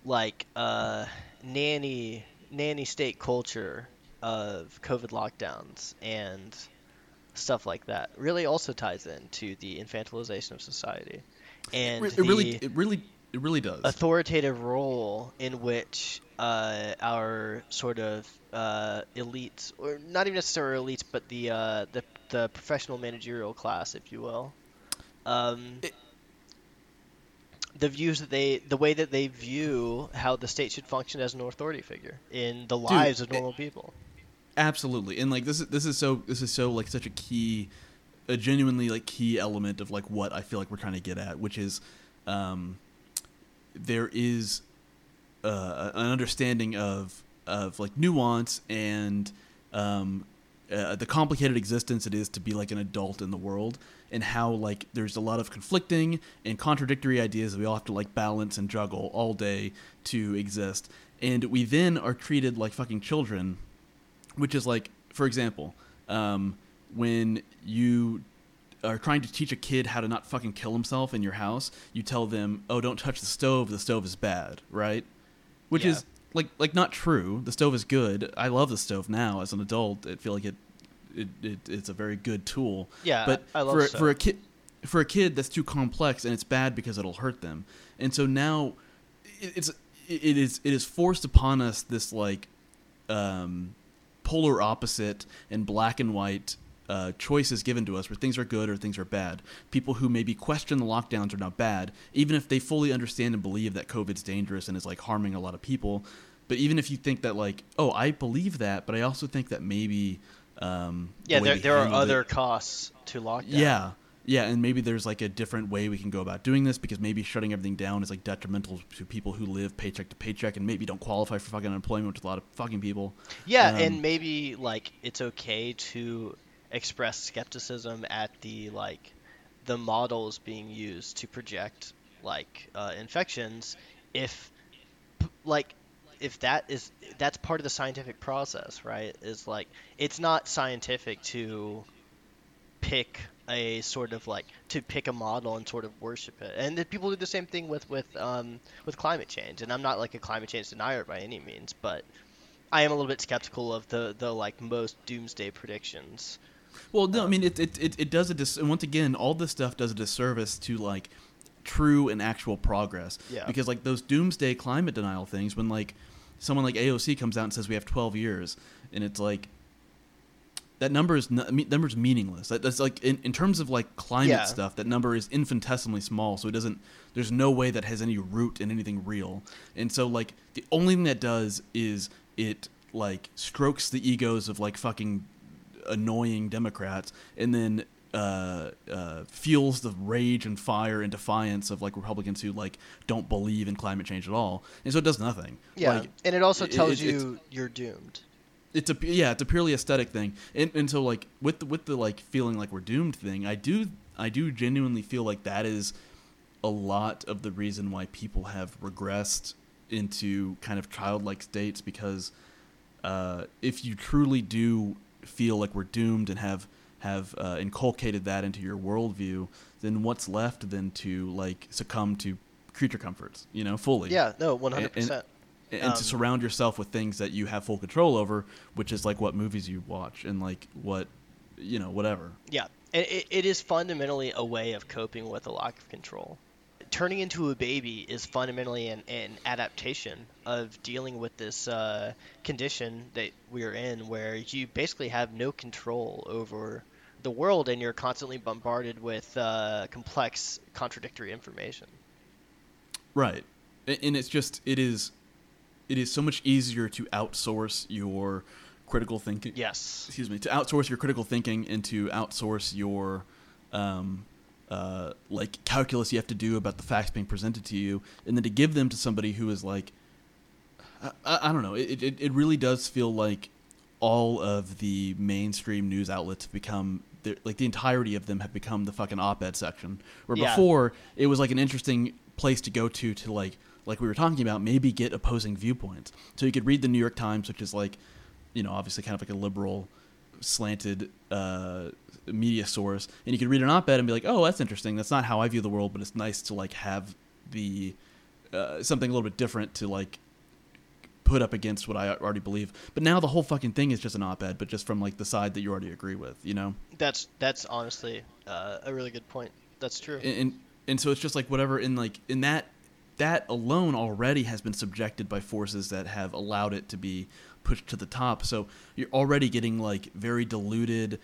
like uh nanny nanny state culture of COVID lockdowns and stuff like that really also ties into the infantilization of society and it, really, the it really, it really does. authoritative role in which uh, our sort of uh, elites, or not even necessarily elites, but the uh, the the professional managerial class, if you will, um, It- the views that they, the way that they view how the state should function as an authority figure in the lives of it- normal people. Absolutely, and like this is this is so this is so like such a key, a genuinely like key element of like what I feel like we're trying to get at, which is, um, there is uh, an understanding of of like nuance and um, uh, the complicated existence it is to be like an adult in the world and how like there's a lot of conflicting and contradictory ideas that we all have to like balance and juggle all day to exist. And we then are treated like fucking children which is like for example um, when you are trying to teach a kid how to not fucking kill himself in your house you tell them oh don't touch the stove. The stove is bad right? Which Yeah. is like like not true. The stove is good. I love the stove now. As an adult i feel like it, it, it it's a very good tool. Yeah, but I love for, stove. for a kid for a kid that's too complex and it's bad because it'll hurt them. And so now it- it's it is it is forced upon us this like um polar opposite and black and white uh, choices given to us where things are good or things are bad. People who maybe question the lockdowns are not bad, even if they fully understand and believe that COVID's dangerous and is like harming a lot of people. But even if you think that like, oh, I believe that, but I also think that maybe um, Yeah, way there, there are handled it- other costs to lockdown. yeah. Yeah, and maybe there's like a different way we can go about doing this because maybe shutting everything down is like detrimental to people who live paycheck to paycheck and maybe don't qualify for fucking unemployment, which is a lot of fucking people. Yeah, Um, and maybe like it's okay to express skepticism at the like the models being used to project like uh, infections if like if that is that's part of the scientific process, right? Is like it's not scientific to pick a sort of like to pick a model and sort of worship it. And people do the same thing with with um with climate change. And I'm not like a climate change denier by any means, but I am a little bit skeptical of the the like most doomsday predictions. Well, no, I mean it it, it, it does a dis- and once again, all this stuff does a disservice to like true and actual progress. Yeah. Because like those doomsday climate denial things, when like someone like AOC comes out and says we have 12 years, and it's like that number is no, me- number's meaningless. That, that's like in, in terms of like climate Yeah. stuff, that number is infinitesimally small. So it doesn't. There's no way that has any root in anything real. And so like the only thing that does is it like strokes the egos of like fucking annoying Democrats, and then uh, uh, fuels the rage and fire and defiance of like Republicans who like don't believe in climate change at all. And so it does nothing. Yeah, Like, and it also tells it- it's- you you're doomed. It's a yeah, it's a purely aesthetic thing, and and so like with the, with the like feeling like we're doomed thing, I do I do genuinely feel like that is a lot of the reason why people have regressed into kind of childlike states because uh, if you truly do feel like we're doomed and have have uh, inculcated that into your worldview, then what's left then to like succumb to creature comforts, you know, fully Yeah, no, 100%. And Um, to surround yourself with things that you have full control over, which is like what movies you watch and like what you know whatever. Yeah, it, it is fundamentally a way of coping with a lack of control. Turning into a baby is fundamentally an, an adaptation of dealing with this uh, condition that we're in, where you basically have no control over the world and you're constantly bombarded with uh, complex, contradictory information. Right, and it's just it is it is so much easier to outsource your critical thinking. Yes. Excuse me, to outsource your critical thinking and to outsource your um, uh, like calculus you have to do about the facts being presented to you, and then to give them to somebody who is like, I, I, I don't know. It, it it really does feel like all of the mainstream news outlets have become like the entirety of them have become the fucking op-ed section. Where Yeah. before it was like an interesting place to go to to like like we were talking about maybe get opposing viewpoints. So you could read the New York Times, which is like you know obviously kind of like a liberal slanted uh, media source, and you could read an op-ed and be like, oh, that's interesting. That's not how I view the world, but it's nice to like have the uh, something a little bit different to like put up against what I already believe. But now the whole fucking thing is just an op-ed, but just from like the side that you already agree with, you know. That's that's honestly uh, a really good point. That's true. And, and and so it's just like whatever in like in that that alone already has been subjected by forces that have allowed it to be pushed to the top. So you're already getting like very diluted,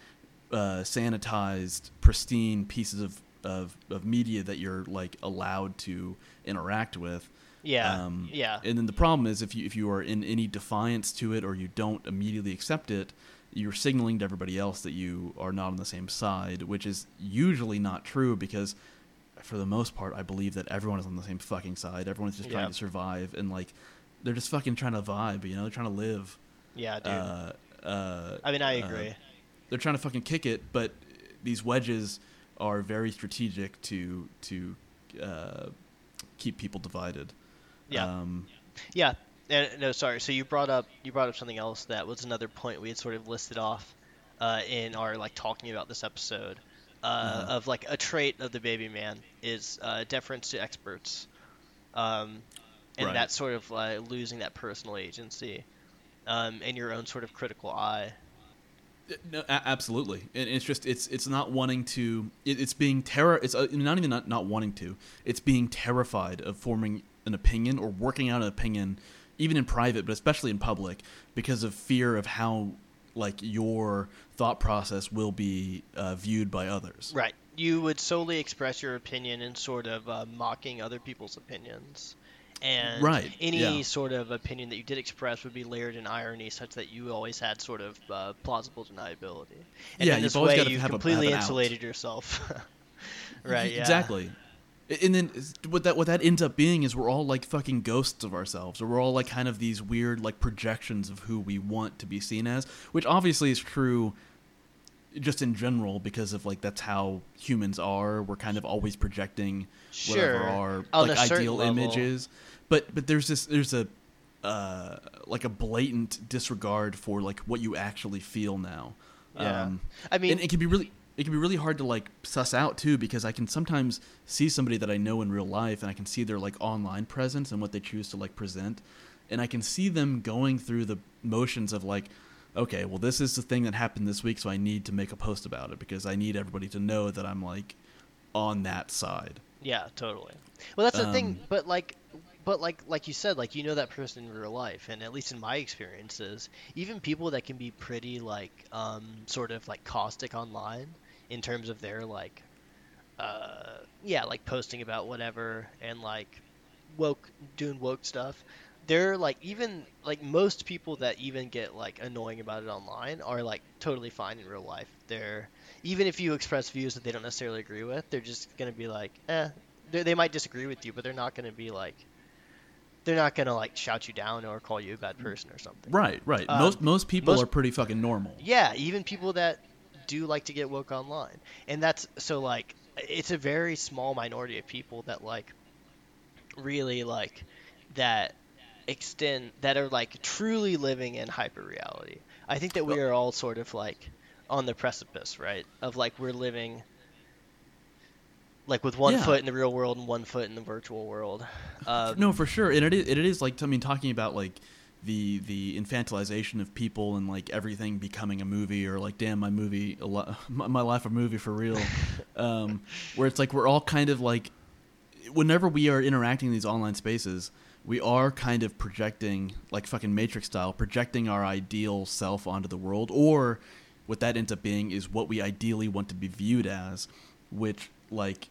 uh, sanitized, pristine pieces of, of of media that you're like allowed to interact with. Yeah. Um, yeah. And then the problem is if you if you are in any defiance to it or you don't immediately accept it, you're signaling to everybody else that you are not on the same side, which is usually not true because for the most part I believe that everyone is on the same fucking side. Everyone's just trying Yeah. to survive and like they're just fucking trying to vibe, you know, they're trying to live. yeah, dude. Uh, uh, I mean, I uh, agree. they're trying to fucking kick it, but these wedges are very strategic to to uh, keep people divided. Yeah. Um, Yeah. And, no, sorry. So you brought up you brought up something else that was another point we had sort of listed off uh, in our like talking about this episode uh, Uh-huh. of like a trait of the baby man is uh, deference to experts, um, and Right. that's sort of uh, losing that personal agency um, and your own sort of critical eye. No, a- absolutely. And it's just it's it's not wanting to. It, it's being terror. It's uh, not even not, not wanting to. It's being terrified of forming an opinion or working out an opinion, even in private, but especially in public, because of fear of how like your thought process will be uh, viewed by others. Right. You would solely express your opinion in sort of uh, mocking other people's opinions. And Right, any yeah. sort of opinion that you did express would be layered in irony, such that you always had sort of uh, plausible deniability. And Yeah, in this way, you a- completely have an out. insulated yourself. [LAUGHS] right. Yeah. Exactly. And then what that what that ends up being is we're all like fucking ghosts of ourselves, or we're all like kind of these weird like projections of who we want to be seen as, which obviously is true just in general because of like that's how humans are. We're kind of always projecting whatever our On like ideal level. image is. But but there's this there's a uh, like a blatant disregard for like what you actually feel now. Yeah. Um, I mean, and it can be really it can be really hard to like suss out too because I can sometimes see somebody that I know in real life and I can see their like online presence and what they choose to like present and I can see them going through the motions of like okay well this is the thing that happened this week so I need to make a post about it because I need everybody to know that I'm like on that side. Yeah, totally. Well, that's the thing, Um, but like, but like, like you said, like you know that person in real life, and at least in my experiences, even people that can be pretty like, um, sort of like caustic online in terms of their like, uh, yeah, like posting about whatever and like woke doing woke stuff. They're like even like most people that even get like annoying about it online are like totally fine in real life. They're even if you express views that they don't necessarily agree with, they're just gonna be like, eh. They might disagree with you, but they're not gonna be like, they're not gonna like shout you down or call you a bad person or something. Right, right. Um, most most people most- are pretty fucking normal. Yeah, even people that do like to get woke online, and that's so like it's a very small minority of people that like really like that extend that are like truly living in hyper reality. I think that we are all sort of like on the precipice, right? Of like we're living like with one Yeah. foot in the real world and one foot in the virtual world. [LAUGHS] Um, no, for sure, and it is, it is like I mean, talking about like the the infantilization of people and like everything becoming a movie or like damn my movie [LAUGHS] my my life a movie for real, [LAUGHS] um, where it's like we're all kind of like whenever we are interacting in these online spaces. We are kind of projecting, like fucking Matrix style, projecting our ideal self onto the world, or what that ends up being is what we ideally want to be viewed as, which like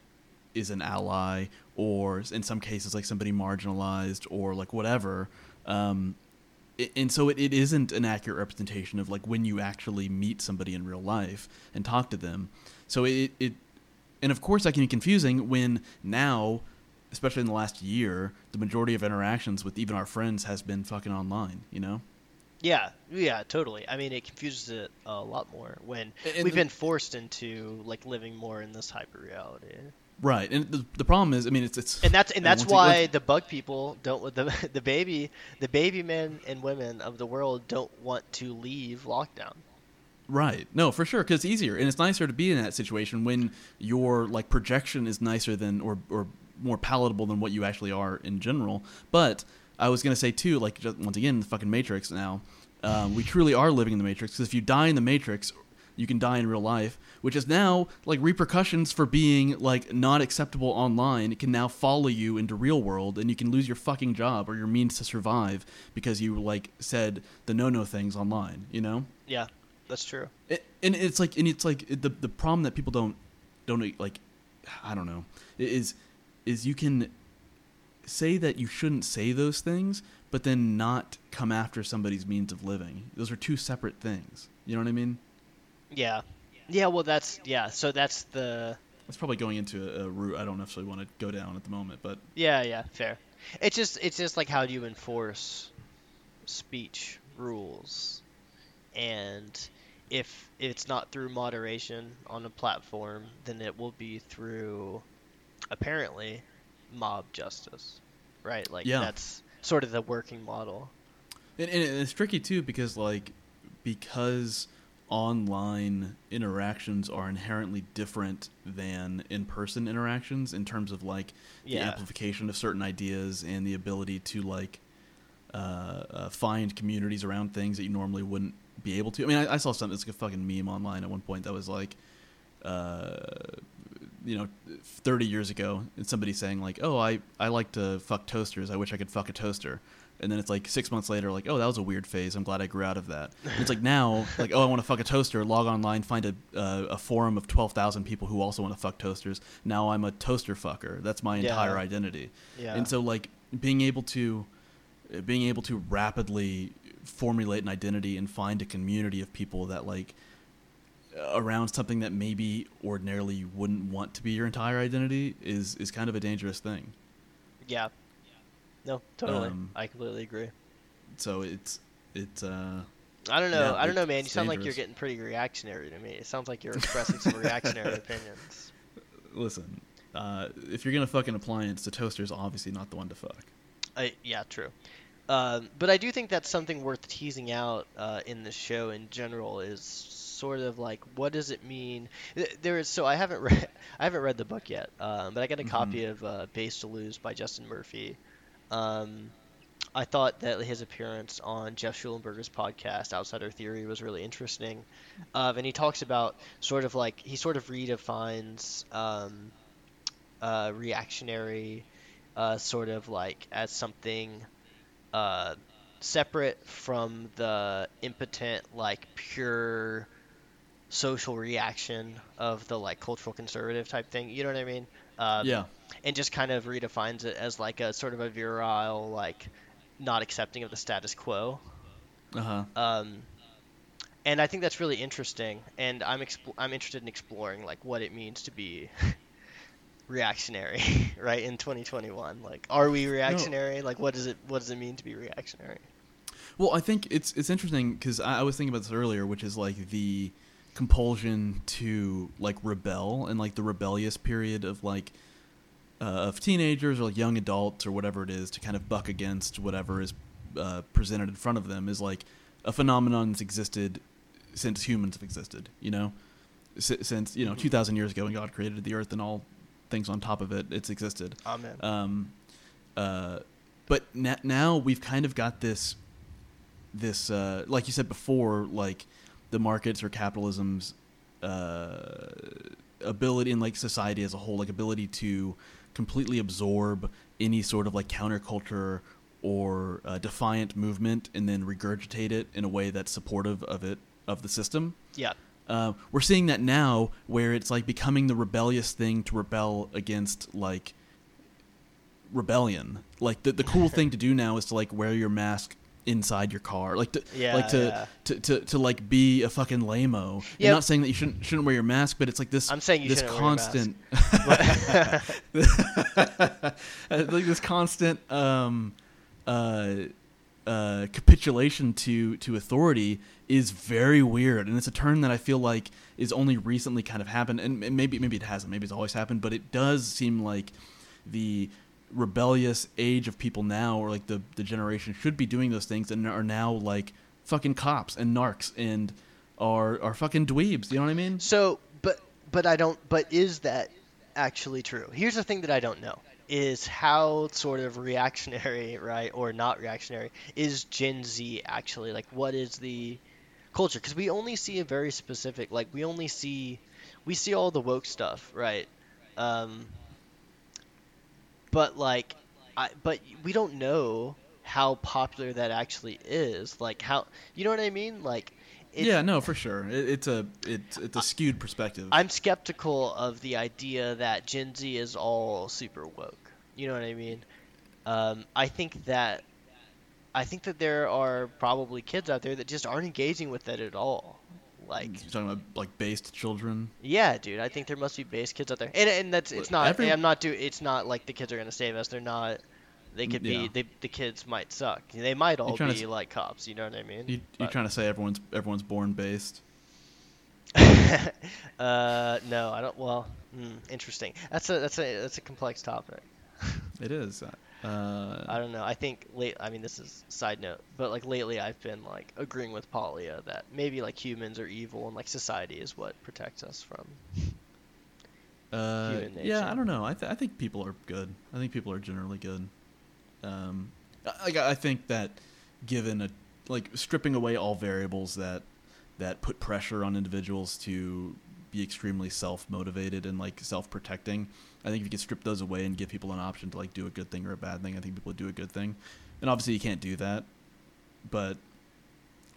is an ally or in some cases like somebody marginalized or like whatever um, and so it, it isn't an accurate representation of like when you actually meet somebody in real life and talk to them so it, it and of course that can be confusing when now especially in the last year the majority of interactions with even our friends has been fucking online you know Yeah, yeah, totally. I mean, it confuses it a lot more when And we've the- been forced into like living more in this hyper reality. Right and the, the problem is i mean it's it's And that's and that's why the bug people don't with the [LAUGHS] the baby the baby men and women of the world don't want to leave lockdown. Right. No, for sure, because it's easier and it's nicer to be in that situation when your like projection is nicer than or or more palatable than what you actually are in general. But I was gonna say too, like just, once again, the fucking Matrix. Now, um, we truly are living in the Matrix because if you die in the Matrix, you can die in real life, which is now like repercussions for being like not acceptable online. It can now follow you into real world, and you can lose your fucking job or your means to survive because you like said the no no things online. You know? Yeah, that's true. It, and it's like, and it's like the the problem that people don't don't like. I don't know. Is is you can say that you shouldn't say those things, but then not come after somebody's means of living. Those are two separate things. You know what I mean? Yeah. Yeah, well that's yeah, so that's the That's probably going into a, a route I don't necessarily want to go down at the moment, but Yeah, yeah, fair. It's just it's just like how do you enforce speech rules? And if it's not through moderation on a platform, then it will be through apparently mob justice. Right? Like Yeah. that's sort of the working model. and, and it's tricky too because like because online interactions are inherently different than in-person interactions in terms of like the Yeah. amplification of certain ideas and the ability to like uh, uh, find communities around things that you normally wouldn't be able to. I mean, I, I saw something that's like a fucking meme online at one point that was like, uh, you know, 30 years ago, and somebody saying like, "Oh, I I like to fuck toasters. I wish I could fuck a toaster." And then it's like six months later, like, "Oh, that was a weird phase. I'm glad I grew out of that." And it's like now, [LAUGHS] like, "Oh, I want to fuck a toaster." Log online, find a uh, a forum of 12,000 people who also want to fuck toasters. Now I'm a toaster fucker. That's my Yeah. entire identity. Yeah. And so like being able to uh, being able to rapidly formulate an identity and find a community of people that like around something that maybe ordinarily you wouldn't want to be your entire identity is is kind of a dangerous thing. Yeah. No, totally. Um, I completely agree. So it's it's uh I don't know. Yeah, I don't know, man. You it's sound like you're getting pretty reactionary to me. It sounds like you're expressing some reactionary [LAUGHS] opinions. listen, uh, if you're gonna fuck an appliance, the toaster is obviously not the one to fuck. I, yeah, true. Um, but I do think that's something worth teasing out uh, in the show in general. Is sort of like what does it mean? There is so I haven't [LAUGHS] read I haven't read the book yet, um, but I got a Mhm. copy of uh, Based Deleuze by Justin Murphy. Um, I thought that his appearance on Jeff Schulenberger's podcast, Outsider Theory, was really interesting. Uh, and he talks about sort of like, he sort of redefines um, uh, reactionary uh, sort of like as something uh, separate from the impotent, like pure social reaction of the like cultural conservative type thing. You know what I mean? Um, yeah. and just kind of redefines it as like a sort of a virile, like not accepting of the status quo. Uh huh. Um, and I think that's really interesting, and I'm expl- I'm interested in exploring like what it means to be [LAUGHS] reactionary, [LAUGHS] right? In 2021, like, are we reactionary? Like, what does it what does it mean to be reactionary? Well, I think it's it's interesting because I, I was thinking about this earlier, which is like the compulsion to like rebel and like the rebellious period of like uh, of teenagers or like young adults or whatever it is to kind of buck against whatever is uh, presented in front of them is like a phenomenon that's existed since humans have existed. You know, S- since you know Mhm. two thousand years ago when God created the earth and all things on top of it, it's existed. Amen. Um, uh, but na- now we've kind of got this, this uh, like you said before, like the markets or capitalism's uh, ability in like society as a whole, like ability to completely absorb any sort of like counterculture or uh, defiant movement and then regurgitate it in a way that's supportive of it of the system. yeah. Uh, we're seeing that now where it's like becoming the rebellious thing to rebel against like rebellion like the, the cool [LAUGHS] thing to do now is to like wear your mask inside your car like to Yeah, like to, yeah. to, to to like be a fucking lameo Yeah. i'm not saying that you shouldn't shouldn't wear your mask but it's like this I'm saying you this shouldn't wear your mask. constant [LAUGHS] [LAUGHS] like this constant um uh uh capitulation to to authority is very weird and it's a turn that i feel like is only recently kind of happened and and maybe maybe it hasn't maybe it's always happened but it does seem like the rebellious age of people now or like the the generation should be doing those things and are now like fucking cops and narcs and are are fucking dweebs you know what i mean So, but but I don't. But is that actually true? Here's the thing that I don't know. is how sort of reactionary, [LAUGHS] right, or not reactionary is Gen Z actually? Like, what is the culture? Because we only see a very specific, like, we only see, we see all the woke stuff, right? Um, but like, I, but we don't know how popular that actually is. Like, how, you know what I mean? Like, yeah, no, for sure. It, it's a it's it's a skewed perspective. I'm skeptical of the idea that Gen Z is all super woke. You know what I mean? Um, I think that I think that there are probably kids out there that just aren't engaging with it at all. Like You're talking about like based children. yeah, dude, I think there must be based kids out there, and and that's it's not. Every- I'm not do. It's not like the kids are gonna save us. They're not. They could Yeah. be. They, the kids might suck. They might all be to like cops. You know what I mean? You But- trying to say everyone's everyone's born based? [LAUGHS] uh, no, I don't. Well, hmm, interesting. That's a that's a that's a complex topic. It is. [LAUGHS] Uh, I don't know. I think late. I mean, this is side note, but like lately, I've been like agreeing with Paulia that maybe like humans are evil and like society is what protects us from. Uh, yeah. I don't know. I, th- I think people are good. I think people are generally good. Um, I- like I think that given a like stripping away all variables that that put pressure on individuals to be extremely self motivated and like self protecting. I think if you could strip those away and give people an option to like do a good thing or a bad thing, I think people would do a good thing. And obviously you can't do that, but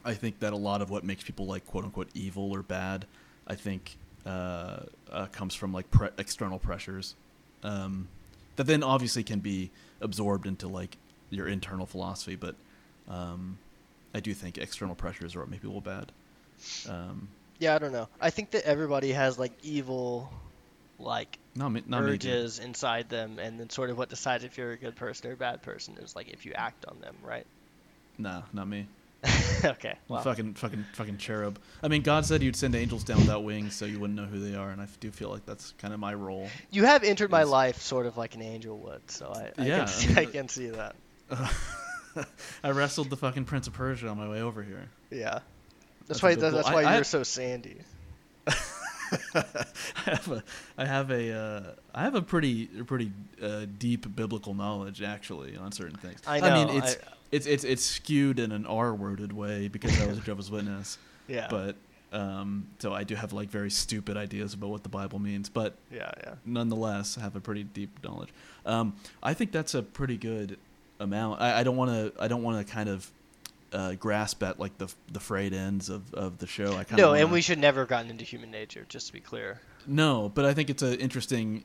I think that a lot of what makes people like quote unquote evil or bad, I think uh, uh, comes from like pre- external pressures um, that then obviously can be absorbed into like your internal philosophy. But um, I do think external pressures are what make people bad. Um, Yeah, I don't know. I think that everybody has like evil, like not me, not urges inside them, and then sort of what decides if you're a good person or a bad person is like if you act on them, right? Nah, not me. [LAUGHS] okay. Well, Fucking, fucking, fucking cherub. I mean, God said you'd send angels down without wings, so you wouldn't know who they are, and I do feel like that's kind of my role. you have entered my life sort of like an angel would, so I, I, Yeah, can, I mean, [LAUGHS] I can see that. [LAUGHS] I wrestled the fucking Prince of Persia on my way over here. Yeah. That's That's why. That's, that's why I- you're so sandy. [LAUGHS] I have a, I have a, uh, I have a pretty, pretty uh, deep biblical knowledge actually on certain things. I mean, it's, I- it's, it's, it's skewed in an R-worded way because I was a [LAUGHS] Jehovah's Witness. Yeah. But, um, so I do have like very stupid ideas about what the Bible means, but yeah, yeah. nonetheless I have a pretty deep knowledge. Um, I think that's a pretty good amount. I, I don't want to. I don't want to kind of uh, grasp at like the the frayed ends of, of the show. I kind No, of and we should never have gotten into human nature, just to be clear. no, but I think it's an interesting.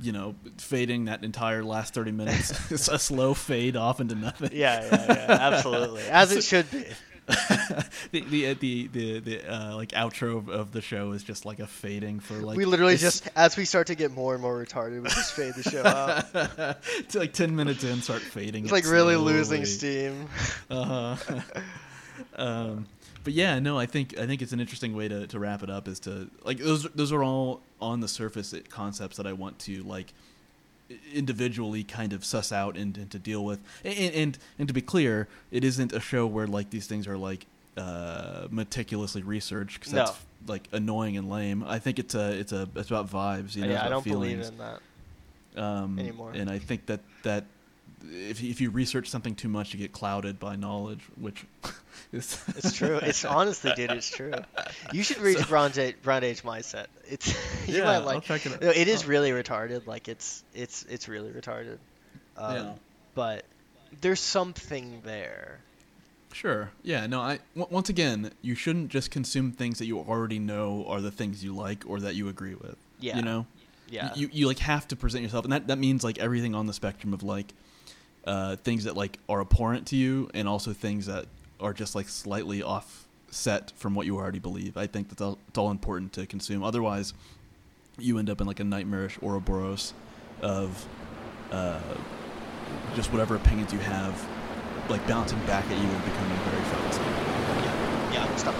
You know, fading that entire last thirty minutes, it's [LAUGHS] a slow fade off into nothing. Yeah, yeah, yeah, absolutely, as it [LAUGHS] should be. [LAUGHS] the the uh, the the, the uh, like outro of, of the show is just like a fading for like we literally it's- just, as we start to get more and more retarded, we just fade the show [LAUGHS] out. to like ten minutes in, start fading. It's it like really losing steam. Uh huh. [LAUGHS] um, but yeah, no, I think I think it's an interesting way to, to wrap it up. Is to like those those are all on the surface concepts that I want to like individually kind of suss out and, and to deal with. And, and and to be clear, it isn't a show where like these things are like uh, meticulously researched because that's No. like annoying and lame. I think it's a it's a it's about vibes. You know, yeah, I don't believe feelings in that. um, anymore. And I think that that if you, if you research something too much, you get clouded by knowledge, which [LAUGHS] is It's true. It's [LAUGHS] honestly, dude, it's true. You should read So- Bronze Age, Bronze Age mindset. It's [LAUGHS] you Yeah, might I'll like. check it out. No, it is Oh. really retarded. Like it's it's it's really retarded. Um, Yeah. But there's something there. Sure. Yeah. No. I w- once again, you shouldn't just consume things that you already know are the things you like or that you agree with. Yeah. You know. Yeah. You you like have to present yourself, and that that means like everything on the spectrum of like uh, things that like are abhorrent to you, and also things that are just like slightly offset from what you already believe. I think that's all, it's all important to consume. Otherwise, you end up in like a nightmarish Ouroboros of uh, just whatever opinions you have, like bouncing back at you and becoming very stupid. yeah. Yeah. Stop.